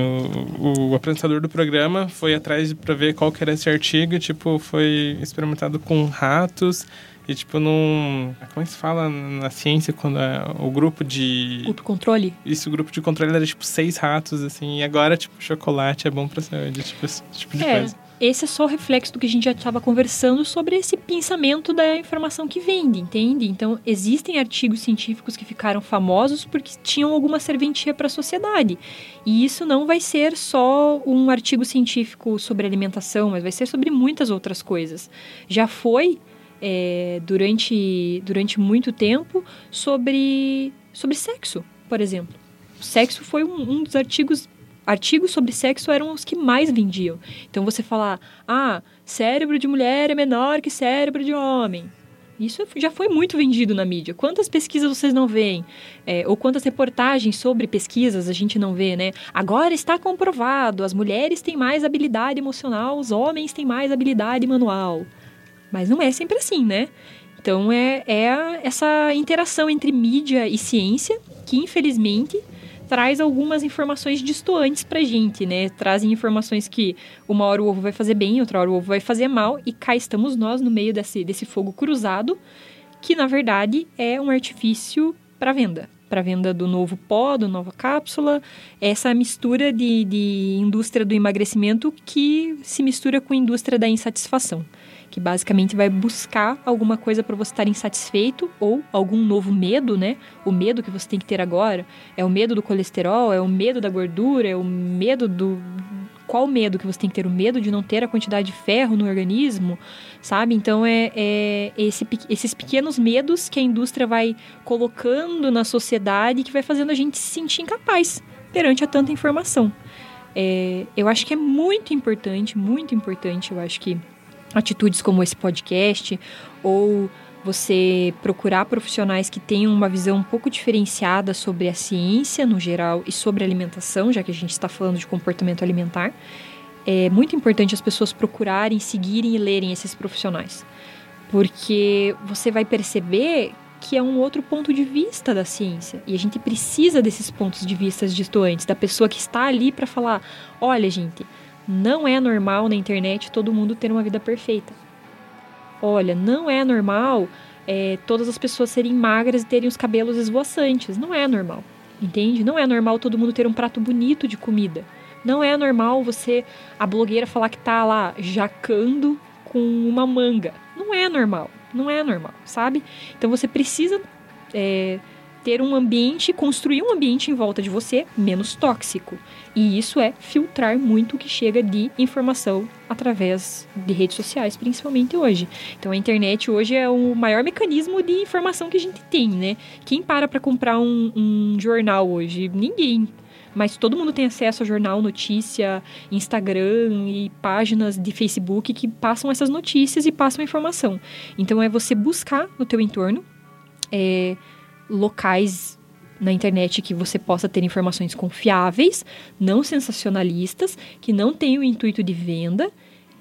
o, o, apresentador do programa foi atrás para ver qual que era esse artigo, e, tipo, foi experimentado com ratos e, tipo, num. Como é que se fala na ciência quando é o grupo de. Grupo controle? Isso, o grupo de controle era, tipo, seis ratos, assim. E agora, tipo, chocolate é bom pra saúde, tipo, esse tipo de é. coisa. Esse é só o reflexo do que a gente já estava conversando sobre esse pensamento da informação que vende, entende? Então, existem artigos científicos que ficaram famosos porque tinham alguma serventia para a sociedade. E isso não vai ser só um artigo científico sobre alimentação, mas vai ser sobre muitas outras coisas. Já foi é, durante, durante muito tempo sobre, sobre sexo, por exemplo. O sexo foi um, um dos artigos artigos sobre sexo eram os que mais vendiam. Então você falar, ah, cérebro de mulher é menor que cérebro de homem. Isso já foi muito vendido na mídia. Quantas pesquisas vocês não veem? É, ou quantas reportagens sobre pesquisas a gente não vê, né? Agora está comprovado, as mulheres têm mais habilidade emocional, os homens têm mais habilidade manual. Mas não é sempre assim, né? Então é, é essa interação entre mídia e ciência que, infelizmente, traz algumas informações distoantes pra gente, né? Trazem informações que uma hora o ovo vai fazer bem, outra hora o ovo vai fazer mal, e cá estamos nós no meio desse, desse fogo cruzado, que na verdade é um artifício para venda. Para venda do novo pó, do nova cápsula, essa mistura de, de indústria do emagrecimento que se mistura com a indústria da insatisfação que basicamente vai buscar alguma coisa para você estar insatisfeito ou algum novo medo, né? O medo que você tem que ter agora é o medo do colesterol, é o medo da gordura, é o medo do qual medo que você tem que ter? O medo de não ter a quantidade de ferro no organismo, sabe? Então é, é esse, esses pequenos medos que a indústria vai colocando na sociedade que vai fazendo a gente se sentir incapaz perante a tanta informação. É, eu acho que é muito importante, muito importante, eu acho que atitudes como esse podcast ou você procurar profissionais que tenham uma visão um pouco diferenciada sobre a ciência no geral e sobre alimentação, já que a gente está falando de comportamento alimentar. É muito importante as pessoas procurarem, seguirem e lerem esses profissionais, porque você vai perceber que é um outro ponto de vista da ciência e a gente precisa desses pontos de vista distantes, da pessoa que está ali para falar: olha, gente, não é normal na internet todo mundo ter uma vida perfeita. Olha, não é normal é, todas as pessoas serem magras e terem os cabelos esvoaçantes. Não é normal. entende? Não é normal todo mundo ter um prato bonito de comida. Não é normal você, a blogueira, falar que tá lá jacando com uma manga. Não é normal. Não é normal, sabe? Então você precisa é, ter um ambiente, construir um ambiente em volta de você menos tóxico. E isso é filtrar muito o que chega de informação através de redes sociais, principalmente hoje. Então a internet hoje é o maior mecanismo de informação que a gente tem, né? Quem para para comprar um, um jornal hoje? Ninguém mas todo mundo tem acesso a jornal, notícia, Instagram e páginas de Facebook que passam essas notícias e passam informação. Então é você buscar no teu entorno é, locais na internet que você possa ter informações confiáveis, não sensacionalistas, que não tenham o intuito de venda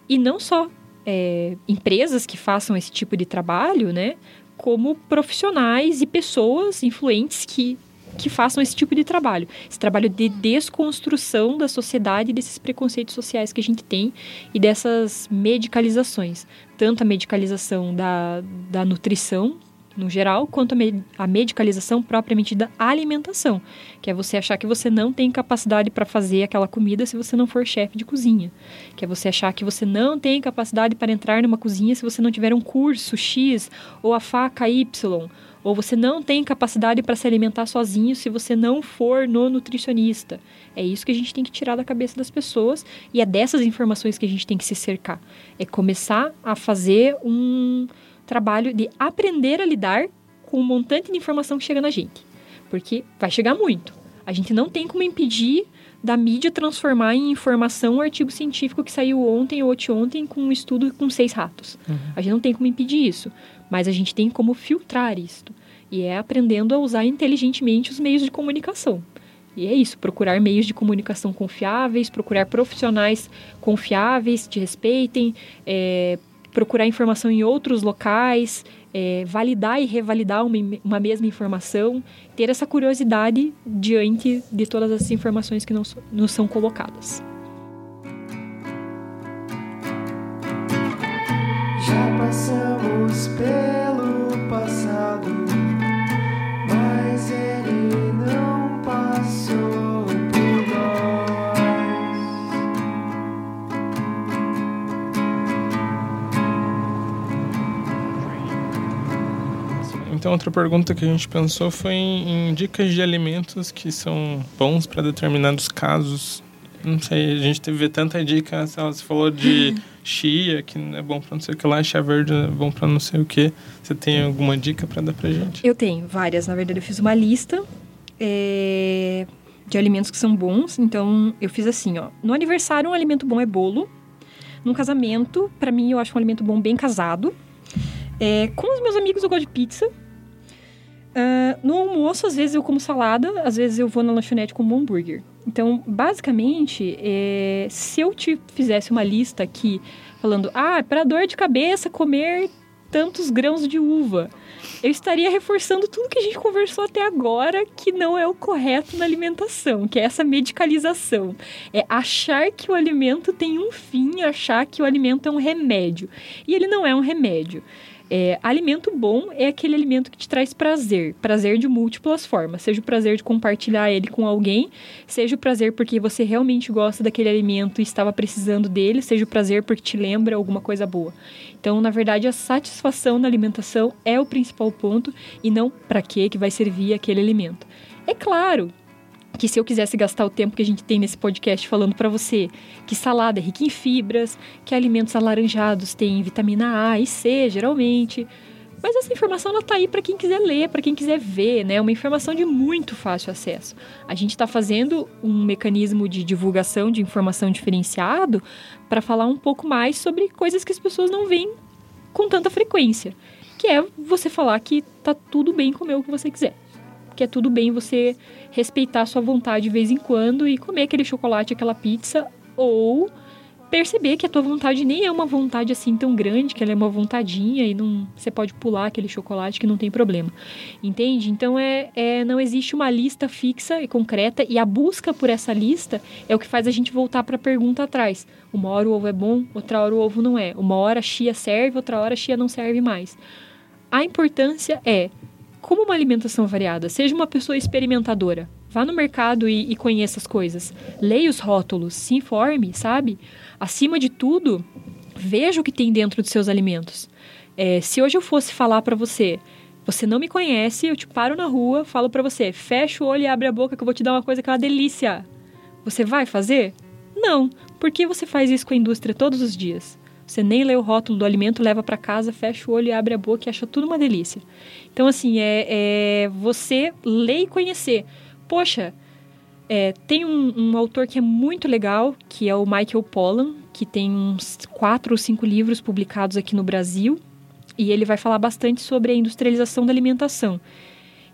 e não só é, empresas que façam esse tipo de trabalho, né? Como profissionais e pessoas influentes que, que façam esse tipo de trabalho. Esse trabalho de desconstrução da sociedade, desses preconceitos sociais que a gente tem e dessas medicalizações. Tanto a medicalização da, da nutrição, no geral, quanto a, medicalização propriamente da alimentação, que é você achar que você não tem capacidade para fazer aquela comida se você não for chefe de cozinha, que é você achar que você não tem capacidade para entrar numa cozinha se você não tiver um curso X ou a faca Y, ou você não tem capacidade para se alimentar sozinho se você não for no nutricionista. É isso que a gente tem que tirar da cabeça das pessoas e é dessas informações que a gente tem que se cercar. É começar a fazer um trabalho de aprender a lidar com o montante de informação que chega na gente. Porque vai chegar muito. A gente não tem como impedir da mídia transformar em informação um artigo científico que saiu ontem ou ontem com um estudo com seis ratos. Uhum. A gente não tem como impedir isso. Mas a gente tem como filtrar isto. E é aprendendo a usar inteligentemente os meios de comunicação. E é isso, procurar meios de comunicação confiáveis, procurar profissionais confiáveis, te respeitem, é, procurar informação em outros locais, é, validar e revalidar uma, uma mesma informação, ter essa curiosidade diante de todas as informações que nos, nos são colocadas. Já passamos pelo Então, outra pergunta que a gente pensou foi em, em dicas de alimentos que são bons para determinados casos. Não sei, a gente teve tanta dica, você falou de (laughs) chia, que é bom para não sei o que lá, chia verde é bom para não sei o que. Você tem alguma dica para dar pra gente? Eu tenho várias, na verdade eu fiz uma lista é, de alimentos que são bons. Então, eu fiz assim, ó. No aniversário, um alimento bom é bolo. No casamento, para mim, eu acho um alimento bom bem casado. É, com os meus amigos, eu gosto de pizza. Uh, no almoço, às vezes eu como salada, às vezes eu vou na lanchonete como hambúrguer. Então, basicamente, é, se eu te fizesse uma lista aqui falando, ah, para dor de cabeça, comer tantos grãos de uva, eu estaria reforçando tudo que a gente conversou até agora, que não é o correto na alimentação, que é essa medicalização. É achar que o alimento tem um fim, achar que o alimento é um remédio. E ele não é um remédio. É, alimento bom é aquele alimento que te traz prazer, prazer de múltiplas formas. Seja o prazer de compartilhar ele com alguém, seja o prazer porque você realmente gosta daquele alimento e estava precisando dele, seja o prazer porque te lembra alguma coisa boa. Então, na verdade, a satisfação na alimentação é o principal ponto e não para que que vai servir aquele alimento. É claro que se eu quisesse gastar o tempo que a gente tem nesse podcast falando para você que salada é rica em fibras, que alimentos alaranjados têm vitamina A e C, geralmente. Mas essa informação ela tá aí para quem quiser ler, para quem quiser ver, né? Uma informação de muito fácil acesso. A gente está fazendo um mecanismo de divulgação de informação diferenciado para falar um pouco mais sobre coisas que as pessoas não veem com tanta frequência, que é você falar que tá tudo bem comer o que você quiser que é tudo bem você respeitar sua vontade de vez em quando e comer aquele chocolate, aquela pizza, ou perceber que a tua vontade nem é uma vontade assim tão grande, que ela é uma vontadinha e não você pode pular aquele chocolate que não tem problema. Entende? Então é, é não existe uma lista fixa e concreta e a busca por essa lista é o que faz a gente voltar para a pergunta atrás. Uma hora o ovo é bom, outra hora o ovo não é. Uma hora a chia serve, outra hora a chia não serve mais. A importância é como uma alimentação variada, seja uma pessoa experimentadora. Vá no mercado e, e conheça as coisas. Leia os rótulos, se informe, sabe? Acima de tudo, veja o que tem dentro dos seus alimentos. É, se hoje eu fosse falar para você, você não me conhece, eu te paro na rua, falo para você, fecha o olho e abre a boca que eu vou te dar uma coisa que é uma delícia. Você vai fazer? Não. Por que você faz isso com a indústria todos os dias? Você nem lê o rótulo do alimento, leva para casa, fecha o olho e abre a boca e acha tudo uma delícia. Então, assim, é, é você ler e conhecer. Poxa, é, tem um, um, autor que é muito legal, que é o Michael Pollan, que tem uns quatro ou cinco livros publicados aqui no Brasil. E ele vai falar bastante sobre a industrialização da alimentação.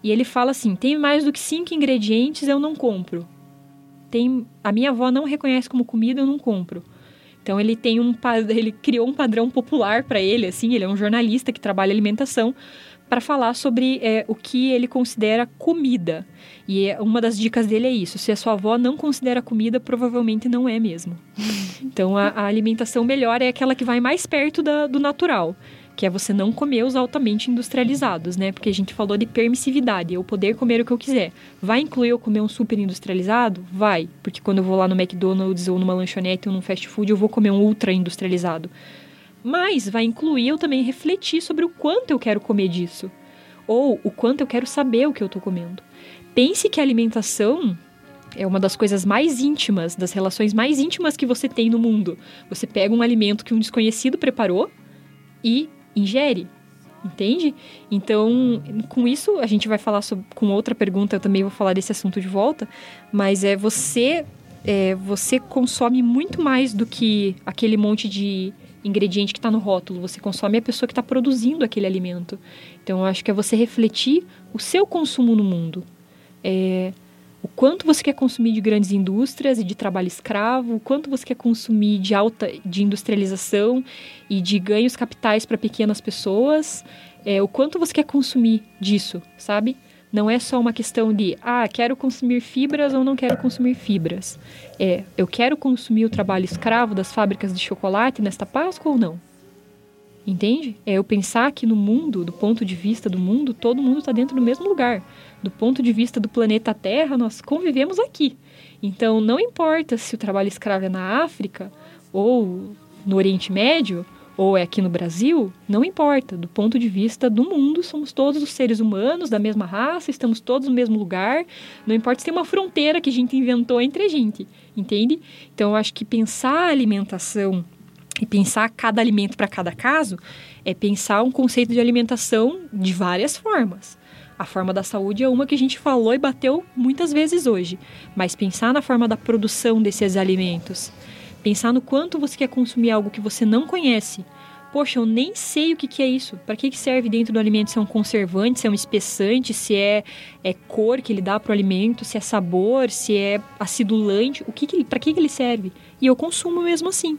E ele fala assim: tem mais do que cinco ingredientes, eu não compro. Tem, a minha avó não reconhece como comida, eu não compro. Então ele tem um ele criou um padrão popular para ele, assim, ele é um jornalista que trabalha alimentação para falar sobre é, o que ele considera comida. E é, uma das dicas dele é isso: se a sua avó não considera comida, provavelmente não é mesmo. (laughs) Então a, a alimentação melhor é aquela que vai mais perto da, do natural que é você não comer os altamente industrializados, né? Porque a gente falou de permissividade, eu poder comer o que eu quiser. Vai incluir eu comer um super industrializado? Vai, porque quando eu vou lá no McDonald's ou numa lanchonete ou num fast food, eu vou comer um ultra industrializado. Mas vai incluir eu também refletir sobre o quanto eu quero comer disso, ou o quanto eu quero saber o que eu estou comendo. Pense que a alimentação é uma das coisas mais íntimas, das relações mais íntimas que você tem no mundo. Você pega um alimento que um desconhecido preparou e ingere. Entende? Então, com isso, a gente vai falar sobre, com outra pergunta, eu também vou falar desse assunto de volta, mas é você é, você consome muito mais do que aquele monte de ingrediente que está no rótulo. Você consome a pessoa que está produzindo aquele alimento. Então, eu acho que é você refletir o seu consumo no mundo. É, o quanto você quer consumir de grandes indústrias e de trabalho escravo, o quanto você quer consumir de alta de industrialização e de ganhos capitais para pequenas pessoas, é, o quanto você quer consumir disso, sabe? Não é só uma questão de, ah, quero consumir fibras ou não quero consumir fibras. É, eu quero consumir o trabalho escravo das fábricas de chocolate nesta Páscoa ou não? Entende? É eu pensar que no mundo, do ponto de vista do mundo, todo mundo está dentro do mesmo lugar. Do ponto de vista do planeta Terra, nós convivemos aqui. Então, não importa se o trabalho escravo é na África, ou no Oriente Médio, ou é aqui no Brasil, não importa. Do ponto de vista do mundo, somos todos os seres humanos da mesma raça, estamos todos no mesmo lugar. Não importa se tem uma fronteira que a gente inventou entre a gente, entende? Então, eu acho que pensar a alimentação e pensar cada alimento para cada caso é pensar um conceito de alimentação de várias formas. A forma da saúde é uma que a gente falou e bateu muitas vezes hoje, mas pensar na forma da produção desses alimentos, pensar no quanto você quer consumir algo que você não conhece. Poxa, eu nem sei o que, que é isso. Para que, que serve dentro do alimento? Se é um conservante, se é um espessante, se é, é cor que ele dá para o alimento, se é sabor, se é acidulante, o que, que para que, que ele serve? E eu consumo mesmo assim.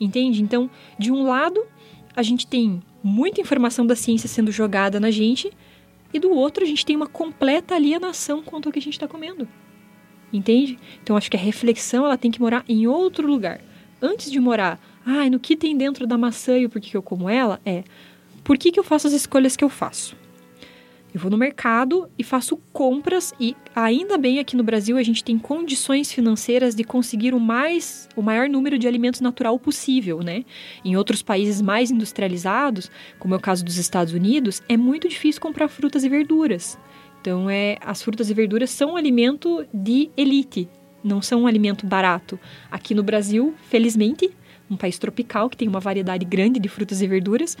Entende? Então, de um lado, a gente tem muita informação da ciência sendo jogada na gente, e do outro, a gente tem uma completa alienação quanto ao que a gente está comendo. Entende? Então, acho que a reflexão ela tem que morar em outro lugar. Antes de morar, ah, no que tem dentro da maçã e o porquê que eu como ela, é por que, que eu faço as escolhas que eu faço? Eu vou no mercado e faço compras e ainda bem aqui no Brasil a gente tem condições financeiras de conseguir o mais o maior número de alimentos natural possível, né? Em outros países mais industrializados, como é o caso dos Estados Unidos, é muito difícil comprar frutas e verduras. Então é as frutas e verduras são um alimento de elite, não são um alimento barato. Aqui no Brasil, felizmente, um país tropical que tem uma variedade grande de frutas e verduras,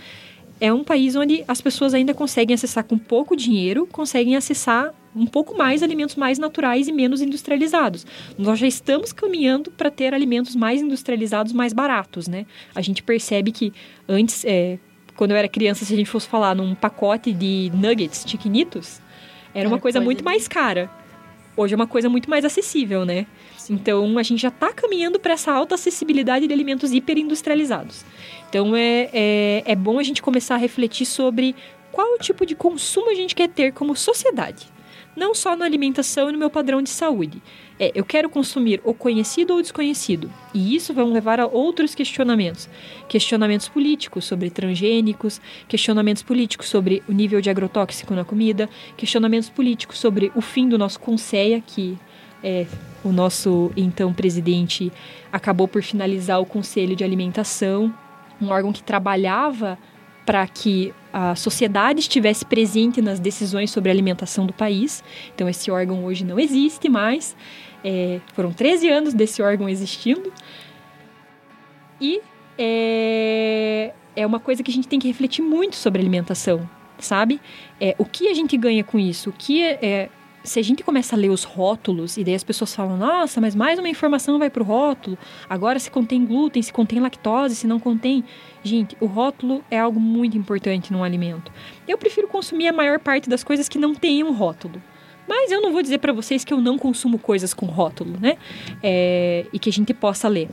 é um país onde as pessoas ainda conseguem acessar com pouco dinheiro, conseguem acessar um pouco mais alimentos mais naturais e menos industrializados. Nós já estamos caminhando para ter alimentos mais industrializados, mais baratos, né? A gente percebe que antes, é, quando eu era criança, se a gente fosse falar num pacote de nuggets chiquinitos, era uma coisa, coisa muito mais cara. Hoje é uma coisa muito mais acessível, né? Então a gente já está caminhando para essa alta acessibilidade de alimentos hiperindustrializados. Então é, é, é bom a gente começar a refletir sobre qual o tipo de consumo a gente quer ter como sociedade. Não só na alimentação e no meu padrão de saúde. É, eu quero consumir o conhecido ou desconhecido. E isso vai levar a outros questionamentos. Questionamentos políticos sobre transgênicos, questionamentos políticos sobre o nível de agrotóxico na comida, questionamentos políticos sobre o fim do nosso Conceia, que é, o nosso então presidente acabou por finalizar o Conselho de Alimentação, um órgão que trabalhava para que a sociedade estivesse presente nas decisões sobre a alimentação do país. Então, esse órgão hoje não existe mais. É, foram 13 anos desse órgão existindo. E é, é uma coisa que a gente tem que refletir muito sobre alimentação, sabe? É, o que a gente ganha com isso? O que é, se a gente começa a ler os rótulos e daí as pessoas falam, nossa, mas mais uma informação vai para o rótulo. Agora se contém glúten, se contém lactose, se não contém. Gente, o rótulo é algo muito importante num alimento. Eu prefiro consumir a maior parte das coisas que não têm um rótulo. Mas eu não vou dizer para vocês que eu não consumo coisas com rótulo, né? É, e que a gente possa ler.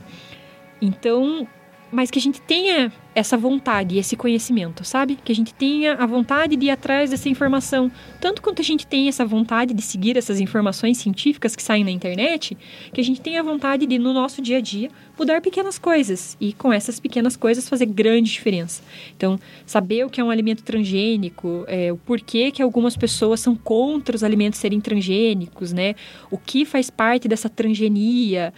Então, mas que a gente tenha essa vontade esse conhecimento, sabe? Que a gente tenha a vontade de ir atrás dessa informação. Tanto quanto a gente tem essa vontade de seguir essas informações científicas que saem na internet, que a gente tenha a vontade de, no nosso dia a dia, mudar pequenas coisas e, com essas pequenas coisas, fazer grande diferença. Então, saber o que é um alimento transgênico, é, o porquê que algumas pessoas são contra os alimentos serem transgênicos, né? O que faz parte dessa transgenia.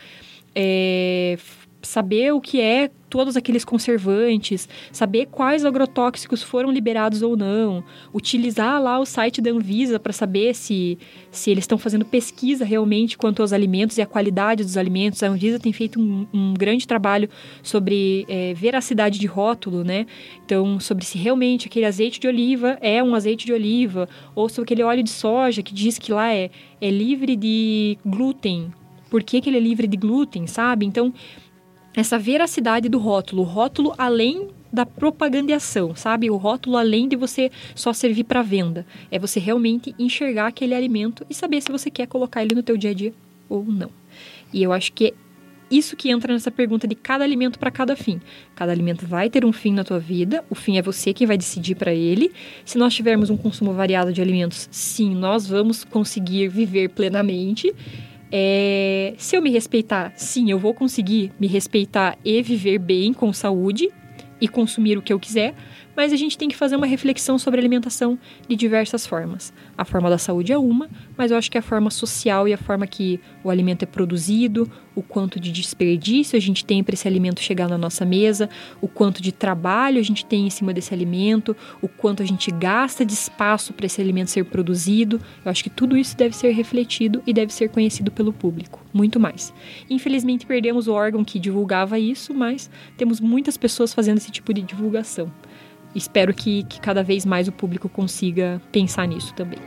É, saber o que é todos aqueles conservantes, saber quais agrotóxicos foram liberados ou não, utilizar lá o site da Anvisa para saber se, se eles estão fazendo pesquisa realmente quanto aos alimentos e a qualidade dos alimentos. A Anvisa tem feito um, um grande trabalho sobre é, veracidade de rótulo, né? Então, sobre se realmente aquele azeite de oliva é um azeite de oliva, ou se aquele óleo de soja que diz que lá é, é livre de glúten, por que, que ele é livre de glúten, sabe? Então, essa veracidade do rótulo, o rótulo além da propagandeação, sabe? O rótulo além de você só servir para venda, é você realmente enxergar aquele alimento e saber se você quer colocar ele no teu dia a dia ou não. E eu acho que é isso que entra nessa pergunta de cada alimento para cada fim. Cada alimento vai ter um fim na tua vida, o fim é você quem vai decidir para ele. Se nós tivermos um consumo variado de alimentos, sim, nós vamos conseguir viver plenamente. É, se eu me respeitar, sim, eu vou conseguir me respeitar e viver bem com saúde e consumir o que eu quiser, mas a gente tem que fazer uma reflexão sobre alimentação de diversas formas. A forma da saúde é uma, mas eu acho que a forma social e a forma que o alimento é produzido, o quanto de desperdício a gente tem para esse alimento chegar na nossa mesa, o quanto de trabalho a gente tem em cima desse alimento, o quanto a gente gasta de espaço para esse alimento ser produzido. Eu acho que tudo isso deve ser refletido e deve ser conhecido pelo público, muito mais. Infelizmente perdemos o órgão que divulgava isso, mas temos muitas pessoas fazendo esse tipo de divulgação espero que, que cada vez mais o público consiga pensar nisso também.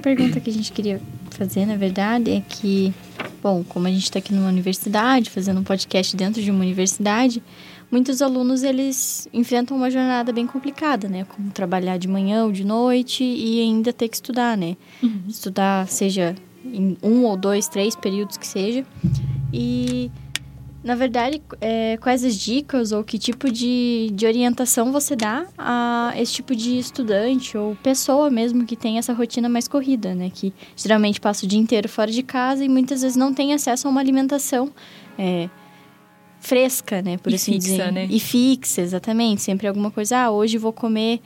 Pergunta que a gente queria fazer, na verdade, é que, bom, como a gente está aqui numa universidade, fazendo um podcast dentro de uma universidade, muitos alunos eles enfrentam uma jornada bem complicada, né? Como trabalhar de manhã ou de noite e ainda ter que estudar, né? Uhum. Estudar, seja em um ou dois, três períodos que seja. E na verdade, é, quais as dicas ou que tipo de, de orientação você dá a esse tipo de estudante ou pessoa mesmo que tem essa rotina mais corrida, né? Que geralmente passa o dia inteiro fora de casa e muitas vezes não tem acesso a uma alimentação é, fresca, né? Por e assim fixa, dizer. Né? E fixa, exatamente. Sempre alguma coisa, ah, hoje vou comer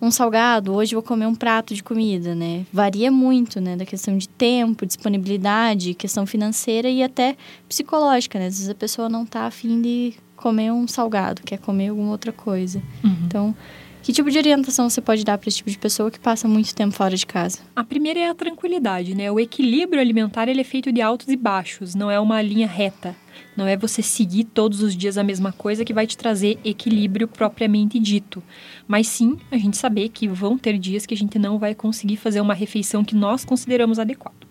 um salgado, hoje vou comer um prato de comida, né? Varia muito, né? Da questão de tempo, disponibilidade, questão financeira e até psicológica, né? Às vezes a pessoa não tá afim de comer um salgado, quer comer alguma outra coisa. Uhum. Então, que tipo de orientação você pode dar para esse tipo de pessoa que passa muito tempo fora de casa? A primeira é a tranquilidade, né? O equilíbrio alimentar ele é feito de altos e baixos, não é uma linha reta. Não é você seguir todos os dias a mesma coisa que vai te trazer equilíbrio propriamente dito. Mas sim, a gente saber que vão ter dias que a gente não vai conseguir fazer uma refeição que nós consideramos adequada.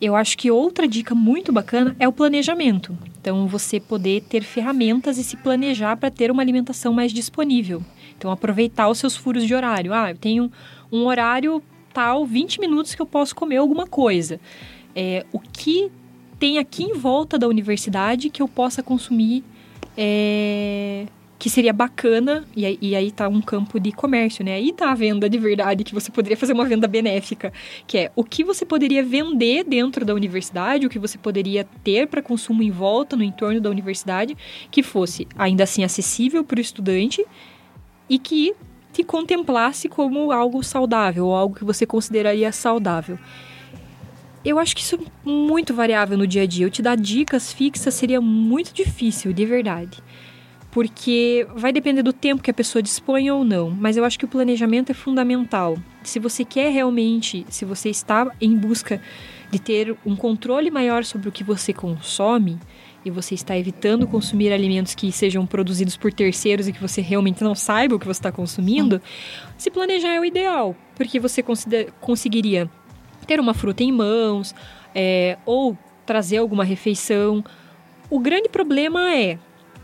Eu acho que outra dica muito bacana é o planejamento. Então, você poder ter ferramentas e se planejar para ter uma alimentação mais disponível. Então, aproveitar os seus furos de horário. Ah, eu tenho um horário tal, 20 minutos que eu posso comer alguma coisa. É, o que tem aqui em volta da universidade que eu possa consumir é, que seria bacana, e aí, e aí tá um campo de comércio, né? Aí tá a venda de verdade, que você poderia fazer uma venda benéfica, que é o que você poderia vender dentro da universidade, o que você poderia ter para consumo em volta, no entorno da universidade, que fosse ainda assim acessível para o estudante e que te contemplasse como algo saudável, ou algo que você consideraria saudável. Eu acho que isso é muito variável no dia a dia. Eu te dar dicas fixas seria muito difícil, de verdade porque vai depender do tempo que a pessoa dispõe ou não, mas eu acho que o planejamento é fundamental. Se você quer realmente, se você está em busca de ter um controle maior sobre o que você consome e você está evitando consumir alimentos que sejam produzidos por terceiros e que você realmente não saiba o que você está consumindo, se planejar é o ideal, porque você conseguiria ter uma fruta em mãos é, ou trazer alguma refeição. O grande problema é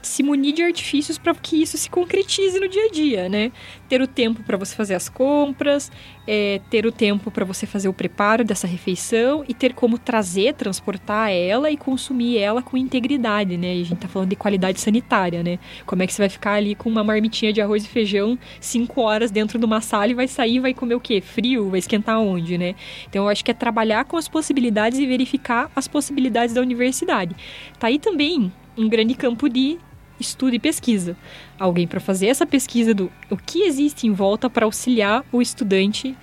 se munir de artifícios para que isso se concretize no dia a dia, né? Ter o tempo para você fazer as compras, é, ter o tempo para você fazer o preparo dessa refeição e ter como trazer, transportar ela e consumir ela com integridade, né? E a gente tá falando de qualidade sanitária, né? Como é que você vai ficar ali com uma marmitinha de arroz e feijão cinco horas dentro de uma sala e vai sair vai comer o quê? Frio? Vai esquentar onde, né? Então eu acho que é trabalhar com as possibilidades e verificar as possibilidades da universidade. Tá aí também um grande campo de estudo e pesquisa. Alguém para fazer essa pesquisa do o que existe em volta para auxiliar o estudante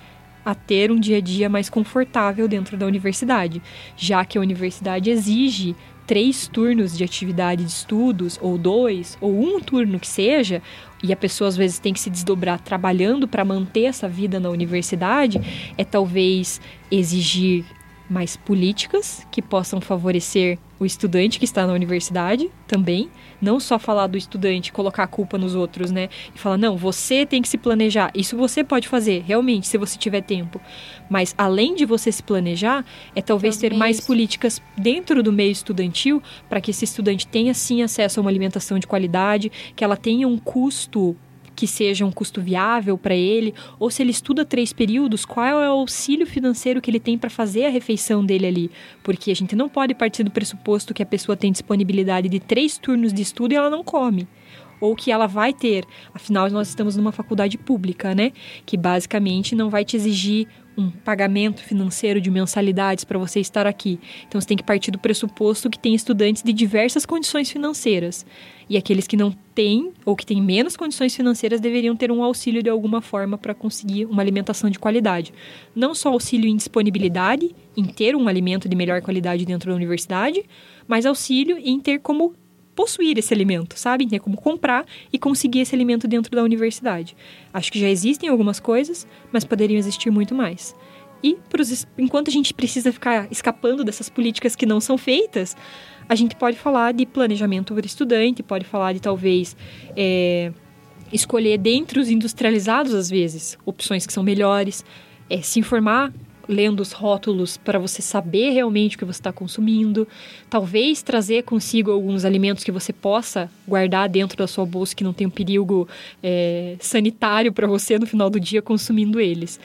a ter um dia a dia mais confortável dentro da universidade, já que a universidade exige três turnos de atividade de estudos, ou dois, ou um turno que seja, e a pessoa às vezes tem que se desdobrar trabalhando para manter essa vida na universidade, é talvez exigir mais políticas que possam favorecer o estudante que está na universidade também, não só falar do estudante, colocar a culpa nos outros, né? E falar, não, você tem que se planejar. Isso você pode fazer, realmente, se você tiver tempo. Mas além de você se planejar, é talvez, talvez. ter mais políticas dentro do meio estudantil para que esse estudante tenha sim acesso a uma alimentação de qualidade, que ela tenha um custo que seja um custo viável para ele, ou se ele estuda três períodos, qual é o auxílio financeiro que ele tem para fazer a refeição dele ali. Porque a gente não pode partir do pressuposto que a pessoa tem disponibilidade de três turnos de estudo e ela não come ou que ela vai ter. Afinal, nós estamos numa faculdade pública, né? Que basicamente não vai te exigir um pagamento financeiro de mensalidades para você estar aqui. Então você tem que partir do pressuposto que tem estudantes de diversas condições financeiras. E aqueles que não têm ou que têm menos condições financeiras deveriam ter um auxílio de alguma forma para conseguir uma alimentação de qualidade. Não só auxílio em disponibilidade, em ter um alimento de melhor qualidade dentro da universidade, mas auxílio em ter como possuir esse alimento, sabe? Ter como comprar e conseguir esse alimento dentro da universidade. Acho que já existem algumas coisas, mas poderiam existir muito mais. E pros, enquanto a gente precisa ficar escapando dessas políticas que não são feitas, a gente pode falar de planejamento para estudante, pode falar de talvez é, escolher dentre os industrializados, às vezes, opções que são melhores, é, se informar lendo os rótulos para você saber realmente o que você está consumindo. Talvez trazer consigo alguns alimentos que você possa guardar dentro da sua bolsa que não tem um perigo é, sanitário para você no final do dia consumindo eles.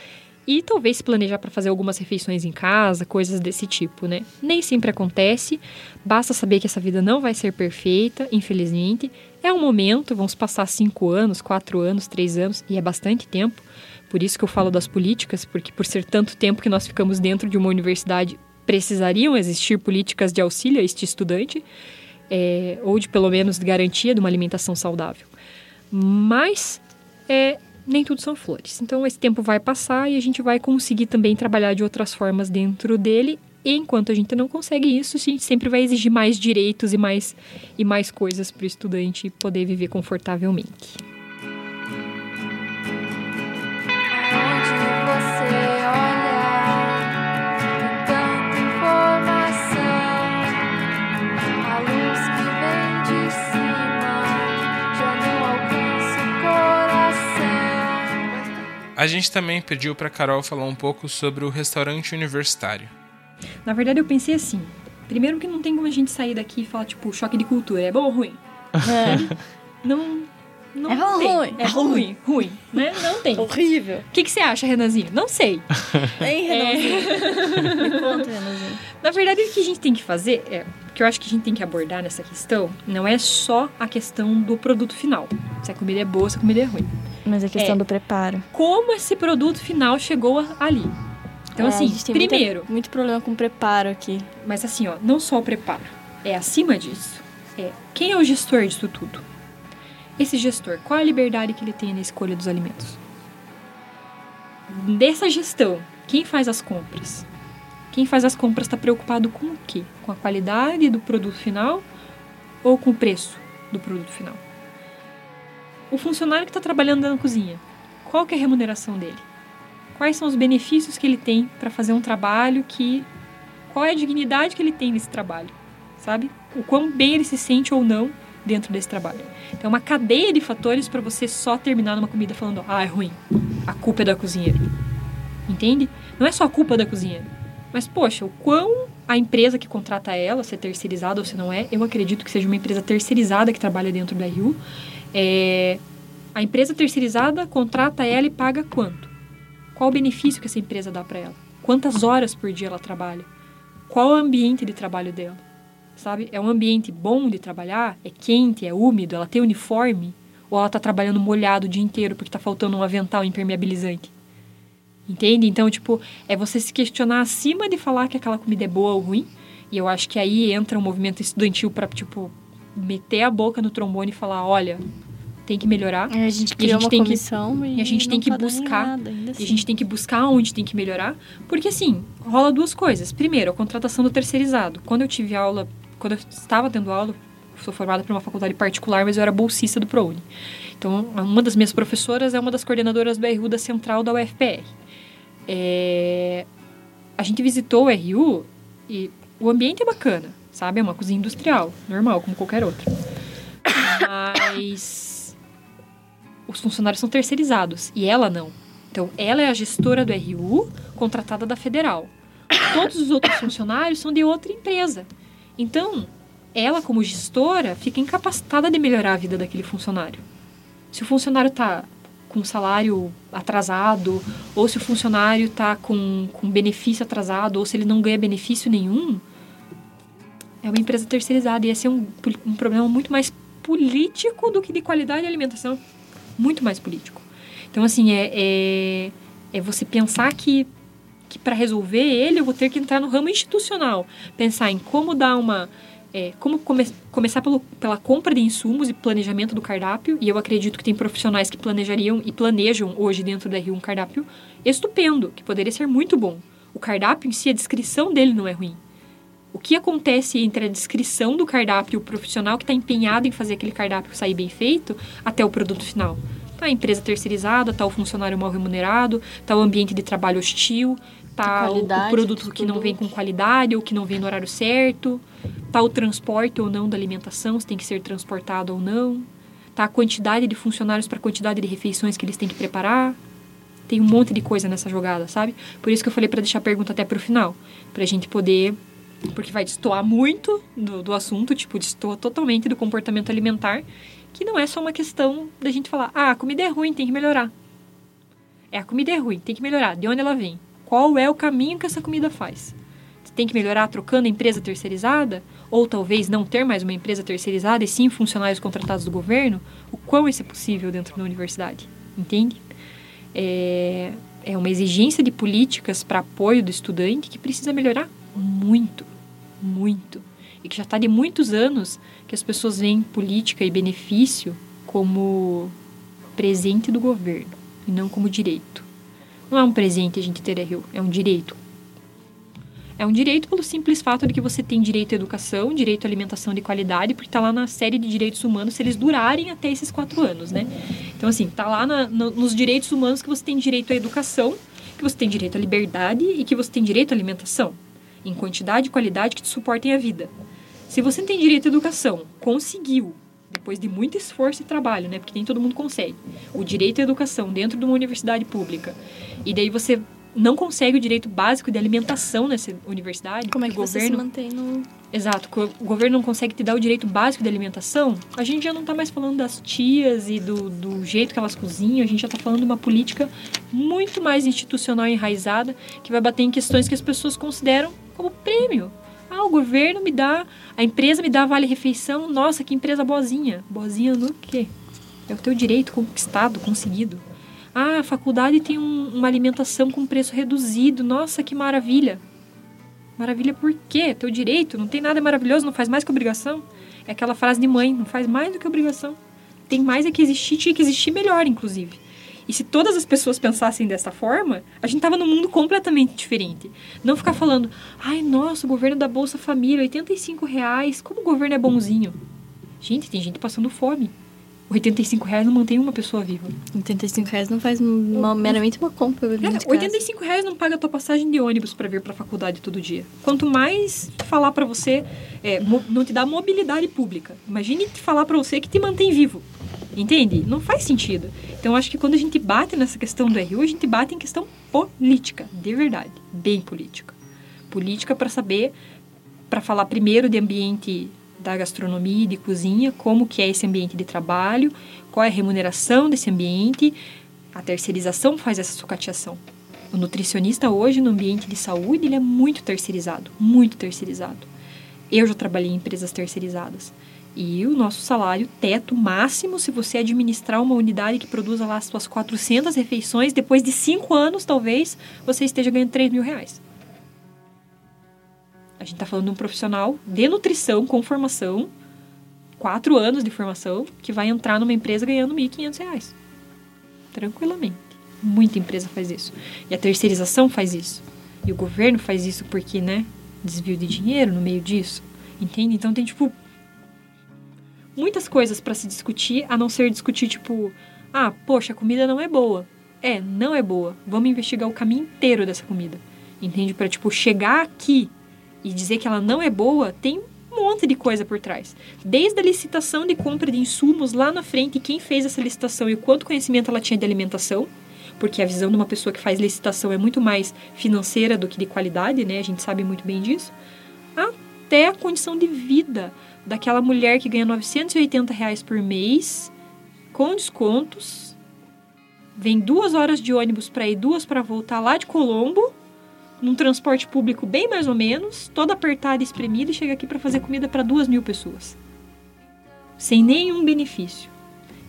E talvez planejar para fazer algumas refeições em casa, coisas desse tipo, né? Nem sempre acontece, basta saber que essa vida não vai ser perfeita, infelizmente. É um momento, vamos passar cinco anos, quatro anos, três anos, e é bastante tempo por isso que eu falo das políticas, porque por ser tanto tempo que nós ficamos dentro de uma universidade, precisariam existir políticas de auxílio a este estudante, é, ou de pelo menos garantia de uma alimentação saudável. Mas é, nem tudo são flores. Então esse tempo vai passar e a gente vai conseguir também trabalhar de outras formas dentro dele. E enquanto a gente não consegue isso, a gente sempre vai exigir mais direitos e mais, e mais coisas para o estudante poder viver confortavelmente. A gente também pediu para Carol falar um pouco sobre o restaurante universitário. Na verdade, eu pensei assim: Primeiro que não tem como a gente sair daqui e falar, tipo, choque de cultura. É bom ou ruim? É. (laughs) Não. Não É tem. ruim, É é ruim. Ruim, né? Não tem. O Horrível. que, que você acha, Renanzinho? Não sei. (laughs) Hein, Renanzinho? (laughs) Me conta, Renanzinho. Na verdade, o que a gente tem que fazer, é, o que eu acho que a gente tem que abordar nessa questão, não é só a questão do produto final. Se a comida é boa, se a comida é ruim. Mas a questão É. do preparo. Como esse produto final chegou ali. Então, É, a assim, gente tem muita- primeiro, muito problema com preparo aqui. mas assim, ó, não só o preparo. É acima disso. É quem é o gestor disso tudo? Esse gestor, qual a liberdade que ele tem na escolha dos alimentos? Dessa gestão, quem faz as compras? Quem faz as compras está preocupado com o quê? Com a qualidade do produto final ou com o preço do produto final? O funcionário que está trabalhando na cozinha, qual que é a remuneração dele? Quais são os benefícios que ele tem para fazer um trabalho que qual é a dignidade que ele tem nesse trabalho, sabe? O quão bem ele se sente ou não dentro desse trabalho. Então, é uma cadeia de fatores para você só terminar numa comida falando, ah, é ruim, a culpa é da cozinheira. Entende? Não é só a culpa da cozinheira. Mas, poxa, o quão a empresa que contrata ela, se é terceirizada ou se não é, eu acredito que seja uma empresa terceirizada que trabalha dentro da RU. É, a empresa terceirizada contrata ela e paga quanto? Qual o benefício que essa empresa dá para ela? Quantas horas por dia ela trabalha? Qual o ambiente de trabalho dela? Sabe? É um ambiente bom de trabalhar? É quente? É úmido? Ela tem uniforme? Ou ela tá trabalhando molhado o dia inteiro porque tá faltando um avental impermeabilizante? Entende? Então, tipo, é você se questionar acima de falar que aquela comida é boa ou ruim. E eu acho que aí entra um movimento estudantil para tipo, meter a boca no trombone e falar: olha, tem que melhorar. A gente E a gente uma tem que- comissão e, e a gente tem que tá buscar- nada, E a assim. gente tem que buscar onde tem que melhorar. Porque, assim, rola duas coisas. Primeiro, a contratação do terceirizado. Quando eu tive aula, quando eu estava tendo aula, sou formada por uma faculdade particular, mas eu era bolsista do ProUni. Então, uma das minhas professoras é uma das coordenadoras do RU da Central da UFPR. É, A gente visitou o RU e o ambiente é bacana, sabe? É uma cozinha industrial, normal, como qualquer outra. Mas os funcionários são terceirizados e ela não. Então, ela é a gestora do RU, contratada da federal. Todos os outros funcionários são de outra empresa. Então, ela, como gestora, fica incapacitada de melhorar a vida daquele funcionário. Se o funcionário está com salário atrasado, ou se o funcionário está com, com benefício atrasado, ou se ele não ganha benefício nenhum, é uma empresa terceirizada. E esse é um, um problema muito mais político do que de qualidade de alimentação. Muito mais político. Então, assim, é, é, é você pensar que, que para resolver ele, eu vou ter que entrar no ramo institucional. Pensar em como dar uma. é, como come, começar pelo, pela compra de insumos e planejamento do cardápio. E eu acredito que tem profissionais que planejariam e planejam hoje dentro da R1 um cardápio estupendo, que poderia ser muito bom. O cardápio em si, a descrição dele não é ruim. O que acontece entre a descrição do cardápio e o profissional que está empenhado em fazer aquele cardápio sair bem feito até o produto final? Tá a empresa terceirizada, tá o funcionário mal remunerado, tá o ambiente de trabalho hostil, tá o, o produto que não vem com qualidade ou que não vem no horário certo, tá o transporte ou não da alimentação, se tem que ser transportado ou não, tá a quantidade de funcionários para a quantidade de refeições que eles têm que preparar. Tem um monte de coisa nessa jogada, sabe? Por isso que eu falei para deixar a pergunta até pro final, pra gente poder porque vai destoar muito do, do assunto, tipo, destoa totalmente do comportamento alimentar, que não é só uma questão da gente falar, ah, a comida é ruim, tem que melhorar. É, a comida é ruim, tem que melhorar. De onde ela vem? Qual é o caminho que essa comida faz? Você tem que melhorar trocando a empresa terceirizada? Ou talvez não ter mais uma empresa terceirizada e sim funcionários contratados do governo? O quão isso é possível dentro da universidade? Entende? É, é uma exigência de políticas para apoio do estudante que precisa melhorar muito, muito. E que já está de muitos anos que as pessoas veem política e benefício como presente do governo e não como direito. Não é um presente a gente ter RU, é um direito. É um direito pelo simples fato de que você tem direito à educação, direito à alimentação de qualidade, porque está lá na série de direitos humanos se eles durarem até esses quatro anos, né? Então, assim, tá lá na- no- nos direitos humanos que você tem direito à educação, que você tem direito à liberdade e que você tem direito à alimentação, em quantidade e qualidade que te suportem a vida. Se você tem direito à educação, conseguiu, depois de muito esforço e trabalho, né? Porque nem todo mundo consegue, o direito à educação dentro de uma universidade pública, e daí você não consegue o direito básico de alimentação nessa universidade, Como é que o você se governo mantém no, Exato, o governo não consegue te dar o direito básico de alimentação, a gente já não está mais falando das tias e do, do jeito que elas cozinham, a gente já está falando de uma política muito mais institucional e enraizada, que vai bater em questões que as pessoas consideram como prêmio. Ah, o governo me dá, a empresa me dá vale-refeição, nossa, que empresa boazinha. Boazinha no quê? É o teu direito conquistado, conseguido. Ah, a faculdade tem um, uma alimentação com preço reduzido, nossa, que maravilha. Maravilha por quê? Teu direito, não tem nada maravilhoso, não faz mais que obrigação. É aquela frase de mãe, não faz mais do que obrigação. Tem mais é que existir, tinha que existir melhor, inclusive. E se todas as pessoas pensassem dessa forma, a gente tava num mundo completamente diferente. Não ficar falando, ai, nossa, o governo da Bolsa Família, 85 reais, como o governo é bonzinho. Gente, tem gente passando fome. 85 reais não mantém uma pessoa viva. 85 reais não faz uma, meramente uma compra. É, 85 reais não paga a tua passagem de ônibus para vir para a faculdade todo dia. Quanto mais falar para você, é, não te dá mobilidade pública. Imagine falar para você que te mantém vivo. Entende? Não faz sentido. Então, acho que quando a gente bate nessa questão do RU, a gente bate em questão política, de verdade. Bem política. Política para saber, para falar primeiro de ambiente da gastronomia e de cozinha, como que é esse ambiente de trabalho, qual é a remuneração desse ambiente. A terceirização faz essa sucateação. O nutricionista hoje no ambiente de saúde, ele é muito terceirizado, muito terceirizado. Eu já trabalhei em empresas terceirizadas. E o nosso salário teto máximo, se você administrar uma unidade que produza lá as suas 400 refeições, depois de 5 anos, talvez, você esteja ganhando 3 mil reais. A gente está falando de um profissional de nutrição com formação, quatro anos de formação, que vai entrar numa empresa ganhando R$ 1.500. Tranquilamente. Muita empresa faz isso. E a terceirização faz isso. E o governo faz isso porque, né? Desvio de dinheiro no meio disso. Entende? Então tem, tipo. Muitas coisas para se discutir, a não ser discutir, tipo. Ah, poxa, a comida não é boa. É, não é boa. Vamos investigar o caminho inteiro dessa comida. Entende? Para, tipo, chegar aqui e dizer que ela não é boa, tem um monte de coisa por trás. Desde a licitação de compra de insumos lá na frente, quem fez essa licitação e quanto conhecimento ela tinha de alimentação, porque a visão de uma pessoa que faz licitação é muito mais financeira do que de qualidade, né? A gente sabe muito bem disso. Até a condição de vida daquela mulher que ganha 980 reais por mês, com descontos, vem duas horas de ônibus para ir, duas para voltar lá de Colombo, num transporte público bem mais ou menos, toda apertada e espremida, e chega aqui para fazer comida para duas mil pessoas. Sem nenhum benefício.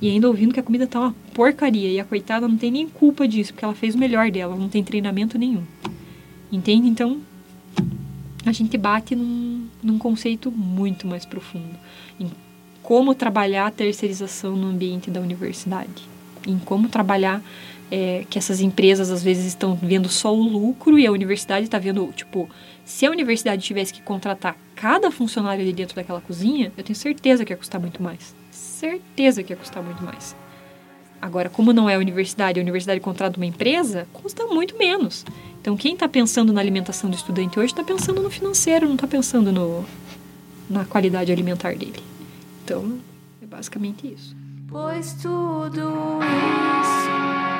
E ainda ouvindo que a comida tá uma porcaria. E a coitada não tem nem culpa disso, porque ela fez o melhor dela, não tem treinamento nenhum. Entende? Então, a gente bate num, num conceito muito mais profundo. Em como trabalhar a terceirização no ambiente da universidade. Em como trabalhar é, que essas empresas às vezes estão vendo só o lucro e a universidade está vendo, tipo, se a universidade tivesse que contratar cada funcionário ali dentro daquela cozinha, eu tenho certeza que ia custar muito mais. Certeza que ia custar muito mais. Agora, como não é a universidade, a universidade contrata uma empresa, custa muito menos. Então, quem está pensando na alimentação do estudante hoje está pensando no financeiro, não está pensando no, na qualidade alimentar dele. Então, é basicamente isso. Pois tudo isso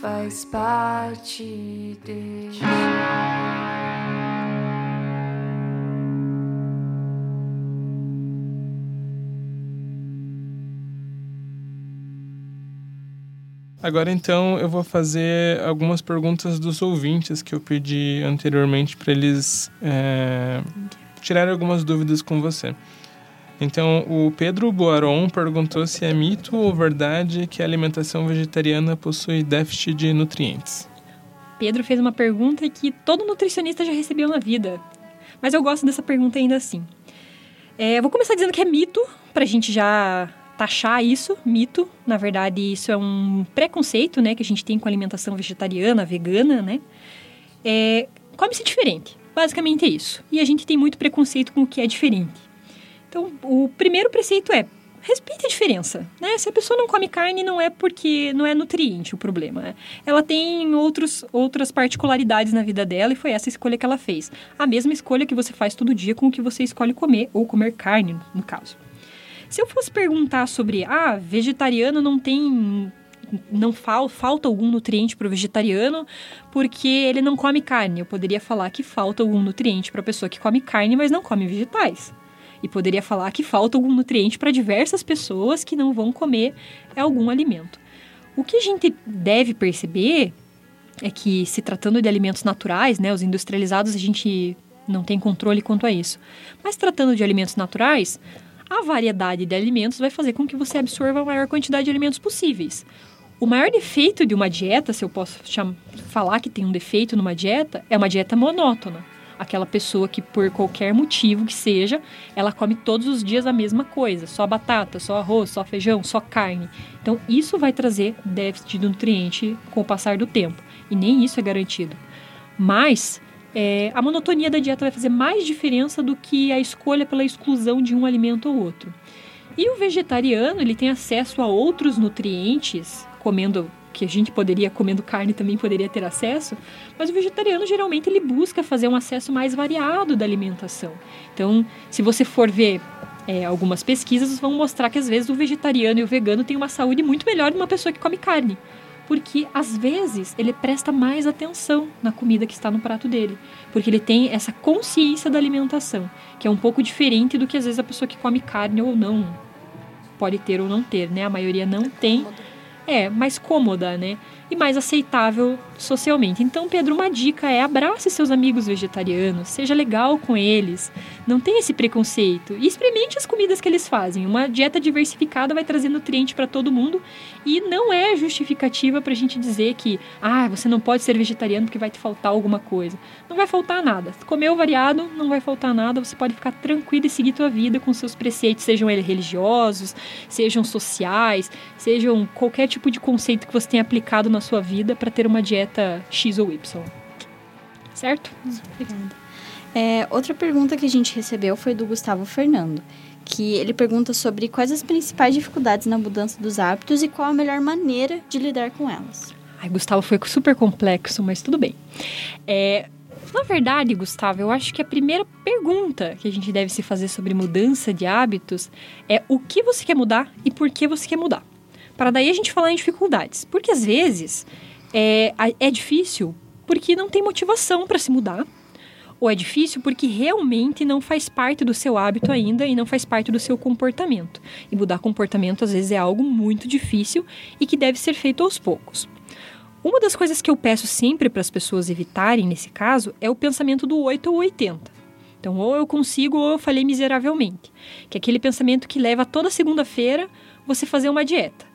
faz parte de. Agora então eu vou fazer algumas perguntas dos ouvintes que eu pedi anteriormente para eles é, tirarem algumas dúvidas com você. Então, o Pedro Boaron perguntou se é mito ou verdade que a alimentação vegetariana possui déficit de nutrientes. Pedro fez uma pergunta que todo nutricionista já recebeu na vida. Mas eu gosto dessa pergunta ainda assim. É, vou começar dizendo que é mito, para a gente já taxar isso, mito. Na verdade, isso é um preconceito né, que a gente tem com alimentação vegetariana, vegana, né? É, Come-se diferente. Basicamente é isso. E a gente tem muito preconceito com o que é diferente. Então, o primeiro preceito é respeite a diferença, né? Se a pessoa não come carne, não é porque não é nutriente o problema. Né? Ela tem outros, outras particularidades na vida dela e foi essa escolha que ela fez. A mesma escolha que você faz todo dia com o que você escolhe comer, ou comer carne, no caso. Se eu fosse perguntar sobre, ah, vegetariano não tem não fal, falta algum nutriente para o vegetariano porque ele não come carne. Eu poderia falar que falta algum nutriente para a pessoa que come carne, mas não come vegetais. E poderia falar que falta algum nutriente para diversas pessoas que não vão comer algum alimento. O que a gente deve perceber é que, se tratando de alimentos naturais, né, os industrializados, a gente não tem controle quanto a isso. Mas tratando de alimentos naturais, a variedade de alimentos vai fazer com que você absorva a maior quantidade de alimentos possíveis. O maior defeito de uma dieta, se eu posso falar que tem um defeito numa dieta, é uma dieta monótona aquela pessoa que, por qualquer motivo que seja, ela come todos os dias a mesma coisa, só batata, só arroz, só feijão, só carne. Então, isso vai trazer déficit de nutriente com o passar do tempo, e nem isso é garantido. Mas é, a monotonia da dieta vai fazer mais diferença do que a escolha pela exclusão de um alimento ou outro. E o vegetariano, ele tem acesso a outros nutrientes, comendo que a gente poderia, comendo carne, também poderia ter acesso, mas o vegetariano geralmente ele busca fazer um acesso mais variado da alimentação. Então, se você for ver é, algumas pesquisas, vão mostrar que às vezes o vegetariano e o vegano têm uma saúde muito melhor de uma pessoa que come carne. Porque às vezes ele presta mais atenção na comida que está no prato dele. Porque ele tem essa consciência da alimentação, que é um pouco diferente do que às vezes a pessoa que come carne ou não pode ter ou não ter, né? A maioria não tem é mais cômoda, né? E mais aceitável socialmente. Então, Pedro, uma dica é abrace seus amigos vegetarianos, seja legal com eles, não tenha esse preconceito e experimente as comidas que eles fazem. Uma dieta diversificada vai trazer nutriente para todo mundo e não é justificativa para a gente dizer que, ah, você não pode ser vegetariano porque vai te faltar alguma coisa. Não vai faltar nada. Comeu variado, não vai faltar nada. Você pode ficar tranquilo e seguir tua vida com seus preceitos, sejam eles religiosos, sejam sociais, sejam qualquer tipo de conceito que você tenha aplicado na sua vida para ter uma dieta X ou Y. Certo? Obrigada. É, outra pergunta que a gente recebeu foi do Gustavo Fernando, que ele pergunta sobre quais as principais dificuldades na mudança dos hábitos e qual a melhor maneira de lidar com elas. Ai, Gustavo, foi super complexo, mas tudo bem. É, na verdade, Gustavo, eu acho que a primeira pergunta que a gente deve se fazer sobre mudança de hábitos é o que você quer mudar e por que você quer mudar. Para daí a gente falar em dificuldades. Porque às vezes é, é difícil porque não tem motivação para se mudar, ou é difícil porque realmente não faz parte do seu hábito ainda e não faz parte do seu comportamento. E mudar comportamento às vezes é algo muito difícil e que deve ser feito aos poucos. Uma das coisas que eu peço sempre para as pessoas evitarem nesse caso é o pensamento do 8 ou 80. Então, ou eu consigo ou eu falei miseravelmente. Que é aquele pensamento que leva toda segunda-feira você fazer uma dieta.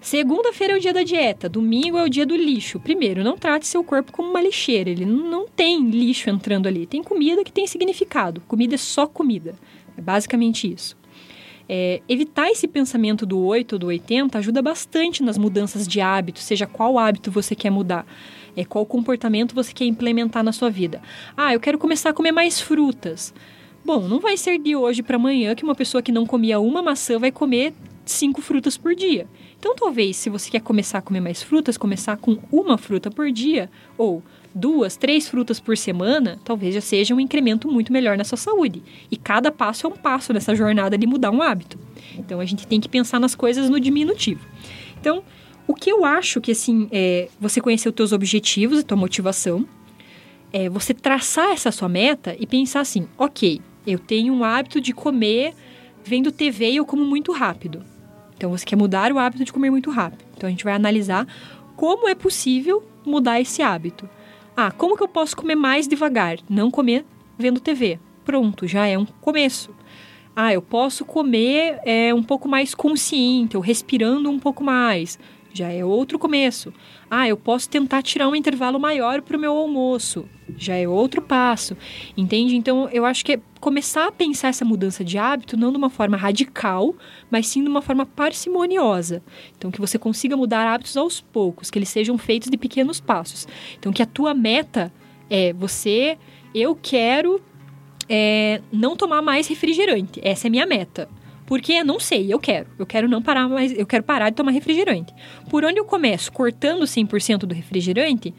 Segunda-feira é o dia da dieta, domingo é o dia do lixo. Primeiro, não trate seu corpo como uma lixeira, ele não tem lixo entrando ali. Tem comida que tem significado. Comida é só comida. É basicamente isso. É, evitar esse pensamento do 8 ou do 80 ajuda bastante nas mudanças de hábito, seja qual hábito você quer mudar, é, qual comportamento você quer implementar na sua vida. Ah, eu quero começar a comer mais frutas. Bom, não vai ser de hoje para amanhã que uma pessoa que não comia uma maçã vai comer cinco frutas por dia. Então, talvez, se você quer começar a comer mais frutas, começar com uma fruta por dia ou duas, três frutas por semana, talvez já seja um incremento muito melhor na sua saúde. E cada passo é um passo nessa jornada de mudar um hábito. Então, a gente tem que pensar nas coisas no diminutivo. Então, o que eu acho que, assim, é você conhecer os teus objetivos e tua motivação, é você traçar essa sua meta e pensar assim, ok, eu tenho um hábito de comer vendo TV e eu como muito rápido. Então você quer mudar o hábito de comer muito rápido. Então a gente vai analisar como é possível mudar esse hábito. Ah, como que eu posso comer mais devagar? Não comer vendo TV. Pronto, já é um começo. Ah, eu posso comer é, um pouco mais consciente, ou respirando um pouco mais. Já é outro começo. Ah, eu posso tentar tirar um intervalo maior para o meu almoço. Já é outro passo. Entende? Então, eu acho que é começar a pensar essa mudança de hábito não de uma forma radical, mas sim de uma forma parcimoniosa. Então, que você consiga mudar hábitos aos poucos, que eles sejam feitos de pequenos passos. Então, que a tua meta é você, eu quero é, não tomar mais refrigerante. Essa é a minha meta. Porque não sei, eu quero. Eu quero não parar mais, eu quero parar de tomar refrigerante. Por onde eu começo? Cortando 100% do refrigerante?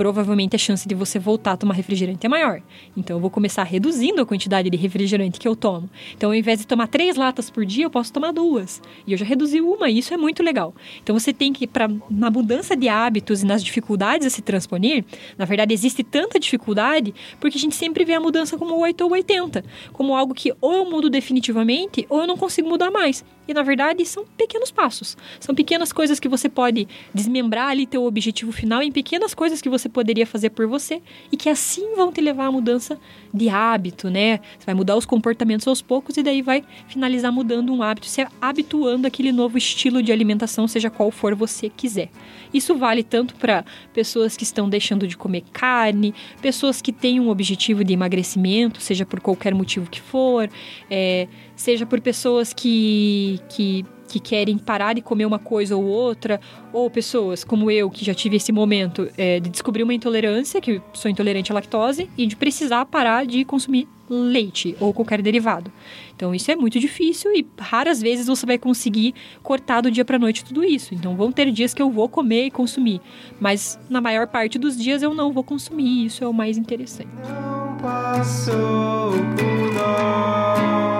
Provavelmente a chance de você voltar a tomar refrigerante é maior. Então eu vou começar reduzindo a quantidade de refrigerante que eu tomo. Então ao invés de tomar três latas por dia, eu posso tomar duas. E eu já reduzi uma, e isso é muito legal. Então você tem que, pra, na mudança de hábitos e nas dificuldades a se transponer, na verdade existe tanta dificuldade porque a gente sempre vê a mudança como 8 ou 80, como algo que ou eu mudo definitivamente ou eu não consigo mudar mais. E na verdade são pequenos passos. São pequenas coisas que você pode desmembrar ali teu objetivo final em pequenas coisas que você poderia fazer por você e que assim vão te levar à mudança de hábito, né? Você vai mudar os comportamentos aos poucos e daí vai finalizar mudando um hábito, se habituando àquele novo estilo de alimentação, seja qual for você quiser. Isso vale tanto para pessoas que estão deixando de comer carne, pessoas que têm um objetivo de emagrecimento, seja por qualquer motivo que for, é, seja por pessoas que, que, que querem parar de comer uma coisa ou outra, ou pessoas como eu, que já tive esse momento é, de descobrir uma intolerância, que sou intolerante à lactose, e de precisar parar de consumir leite ou qualquer derivado. Então isso é muito difícil e raras vezes você vai conseguir cortar do dia para noite tudo isso. Então vão ter dias que eu vou comer e consumir, mas na maior parte dos dias eu não vou consumir, isso é o mais interessante. Não passou por nós.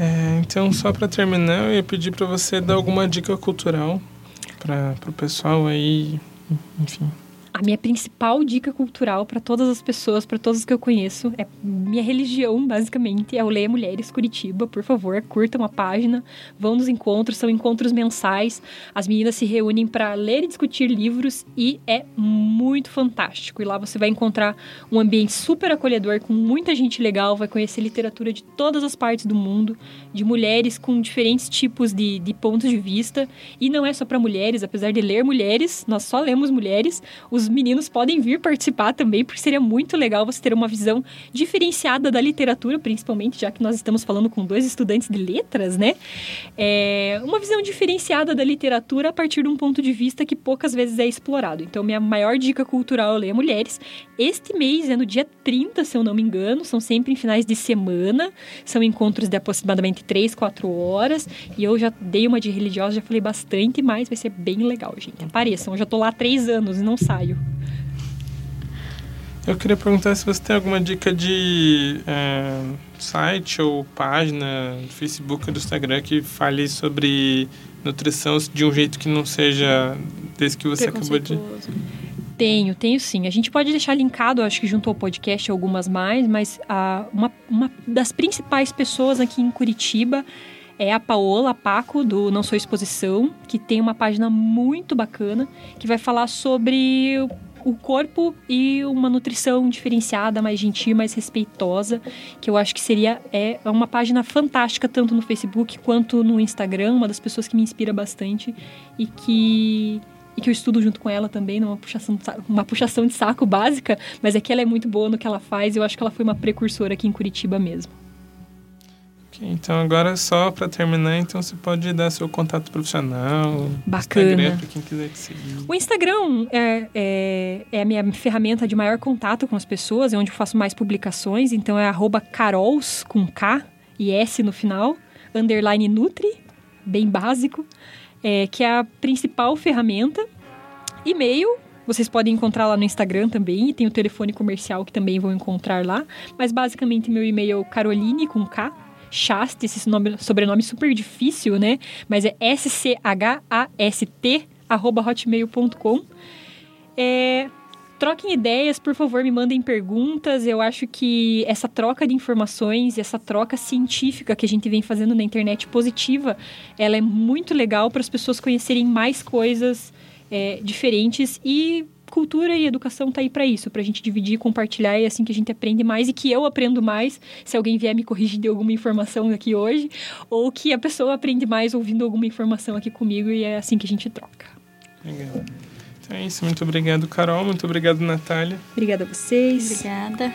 É, então, só para terminar, eu ia pedir para você dar alguma dica cultural para o pessoal aí, enfim. A minha principal dica cultural para todas as pessoas, para todos que eu conheço, é minha religião, basicamente, é o Leia Mulheres Curitiba. Por favor, curtam a página, vão nos encontros, são encontros mensais. As meninas se reúnem para ler e discutir livros e é muito fantástico. E lá você vai encontrar um ambiente super acolhedor, com muita gente legal, vai conhecer literatura de todas as partes do mundo, de mulheres com diferentes tipos de, de pontos de vista. E não é só para mulheres, apesar de ler mulheres, nós só lemos mulheres. Os meninos podem vir participar também, porque seria muito legal você ter uma visão diferenciada da literatura, principalmente, já que nós estamos falando com dois estudantes de letras, né? É uma visão diferenciada da literatura a partir de um ponto de vista que poucas vezes é explorado. Então, minha maior dica cultural é ler mulheres. Este mês é no dia 30, se eu não me engano, são sempre em finais de semana, são encontros de aproximadamente 3, 4 horas, e eu já dei uma de religiosa, já falei bastante, mas vai ser bem legal, gente. Apareçam, eu já tô lá há três anos e não saio. Eu queria perguntar se você tem alguma dica de é, site ou página do Facebook ou do Instagram que fale sobre nutrição de um jeito que não seja desse que você acabou de. Tenho, tenho sim. A gente pode deixar linkado, acho que junto ao podcast, algumas mais, mas ah, uma, uma das principais pessoas aqui em Curitiba é a Paola Paco, do Não Sou Exposição, que tem uma página muito bacana que vai falar sobre o corpo e uma nutrição diferenciada, mais gentil, mais respeitosa, que eu acho que seria é uma página fantástica tanto no Facebook quanto no Instagram, uma das pessoas que me inspira bastante e que e que eu estudo junto com ela também, numa puxação, saco, uma puxação de saco básica, mas é que ela é muito boa no que ela faz eu acho que ela foi uma precursora aqui em Curitiba mesmo. Ok, Então agora só para terminar, então você pode dar seu contato profissional, Bacana. Instagram para quem quiser te seguir. O Instagram é, é, é a minha ferramenta de maior contato com as pessoas, é onde eu faço mais publicações, então é arroba carols com K e S no final, underline Nutri, bem básico, é, que é a principal ferramenta. E-mail, vocês podem encontrar lá no Instagram também, e tem o telefone comercial que também vão encontrar lá, mas basicamente meu e-mail é caroline com K, Chast, esse nome, sobrenome super difícil, né? Mas é S-C-H-A-S-T, arroba hotmail.com. É, troquem ideias, por favor, me mandem perguntas. Eu acho que essa troca de informações, essa troca científica que a gente vem fazendo na internet positiva, ela é muito legal para as pessoas conhecerem mais coisas é, diferentes e cultura e educação tá aí para isso, pra gente dividir, compartilhar, e é assim que a gente aprende mais e que eu aprendo mais, se alguém vier me corrigir de alguma informação aqui hoje, ou que a pessoa aprende mais ouvindo alguma informação aqui comigo e é assim que a gente troca. Legal. Então é isso. Muito obrigado, Carol. Muito obrigado, Natália. Obrigada a vocês. Obrigada.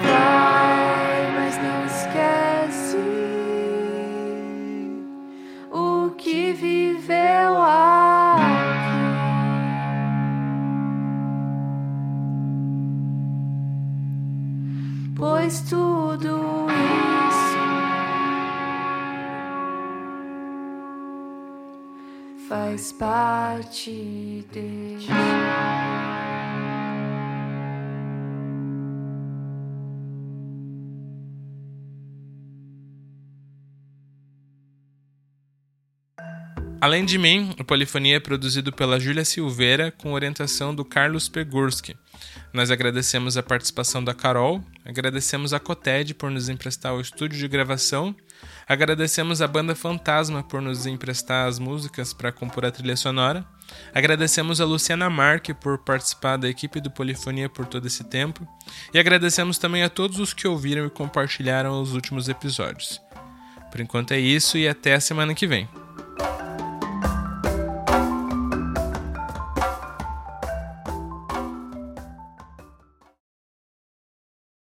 Vai, mas não esquece o que viveu aqui. Pois tudo isso faz parte dele. Além de mim, o Polifonia é produzido pela Júlia Silveira com orientação do Carlos Pegurski. Nós agradecemos a participação da Carol, agradecemos a Coted por nos emprestar o estúdio de gravação, agradecemos a banda Fantasma por nos emprestar as músicas para compor a trilha sonora, agradecemos a Luciana Marque por participar da equipe do Polifonia por todo esse tempo, e agradecemos também a todos os que ouviram e compartilharam os últimos episódios. Por enquanto é isso e até a semana que vem.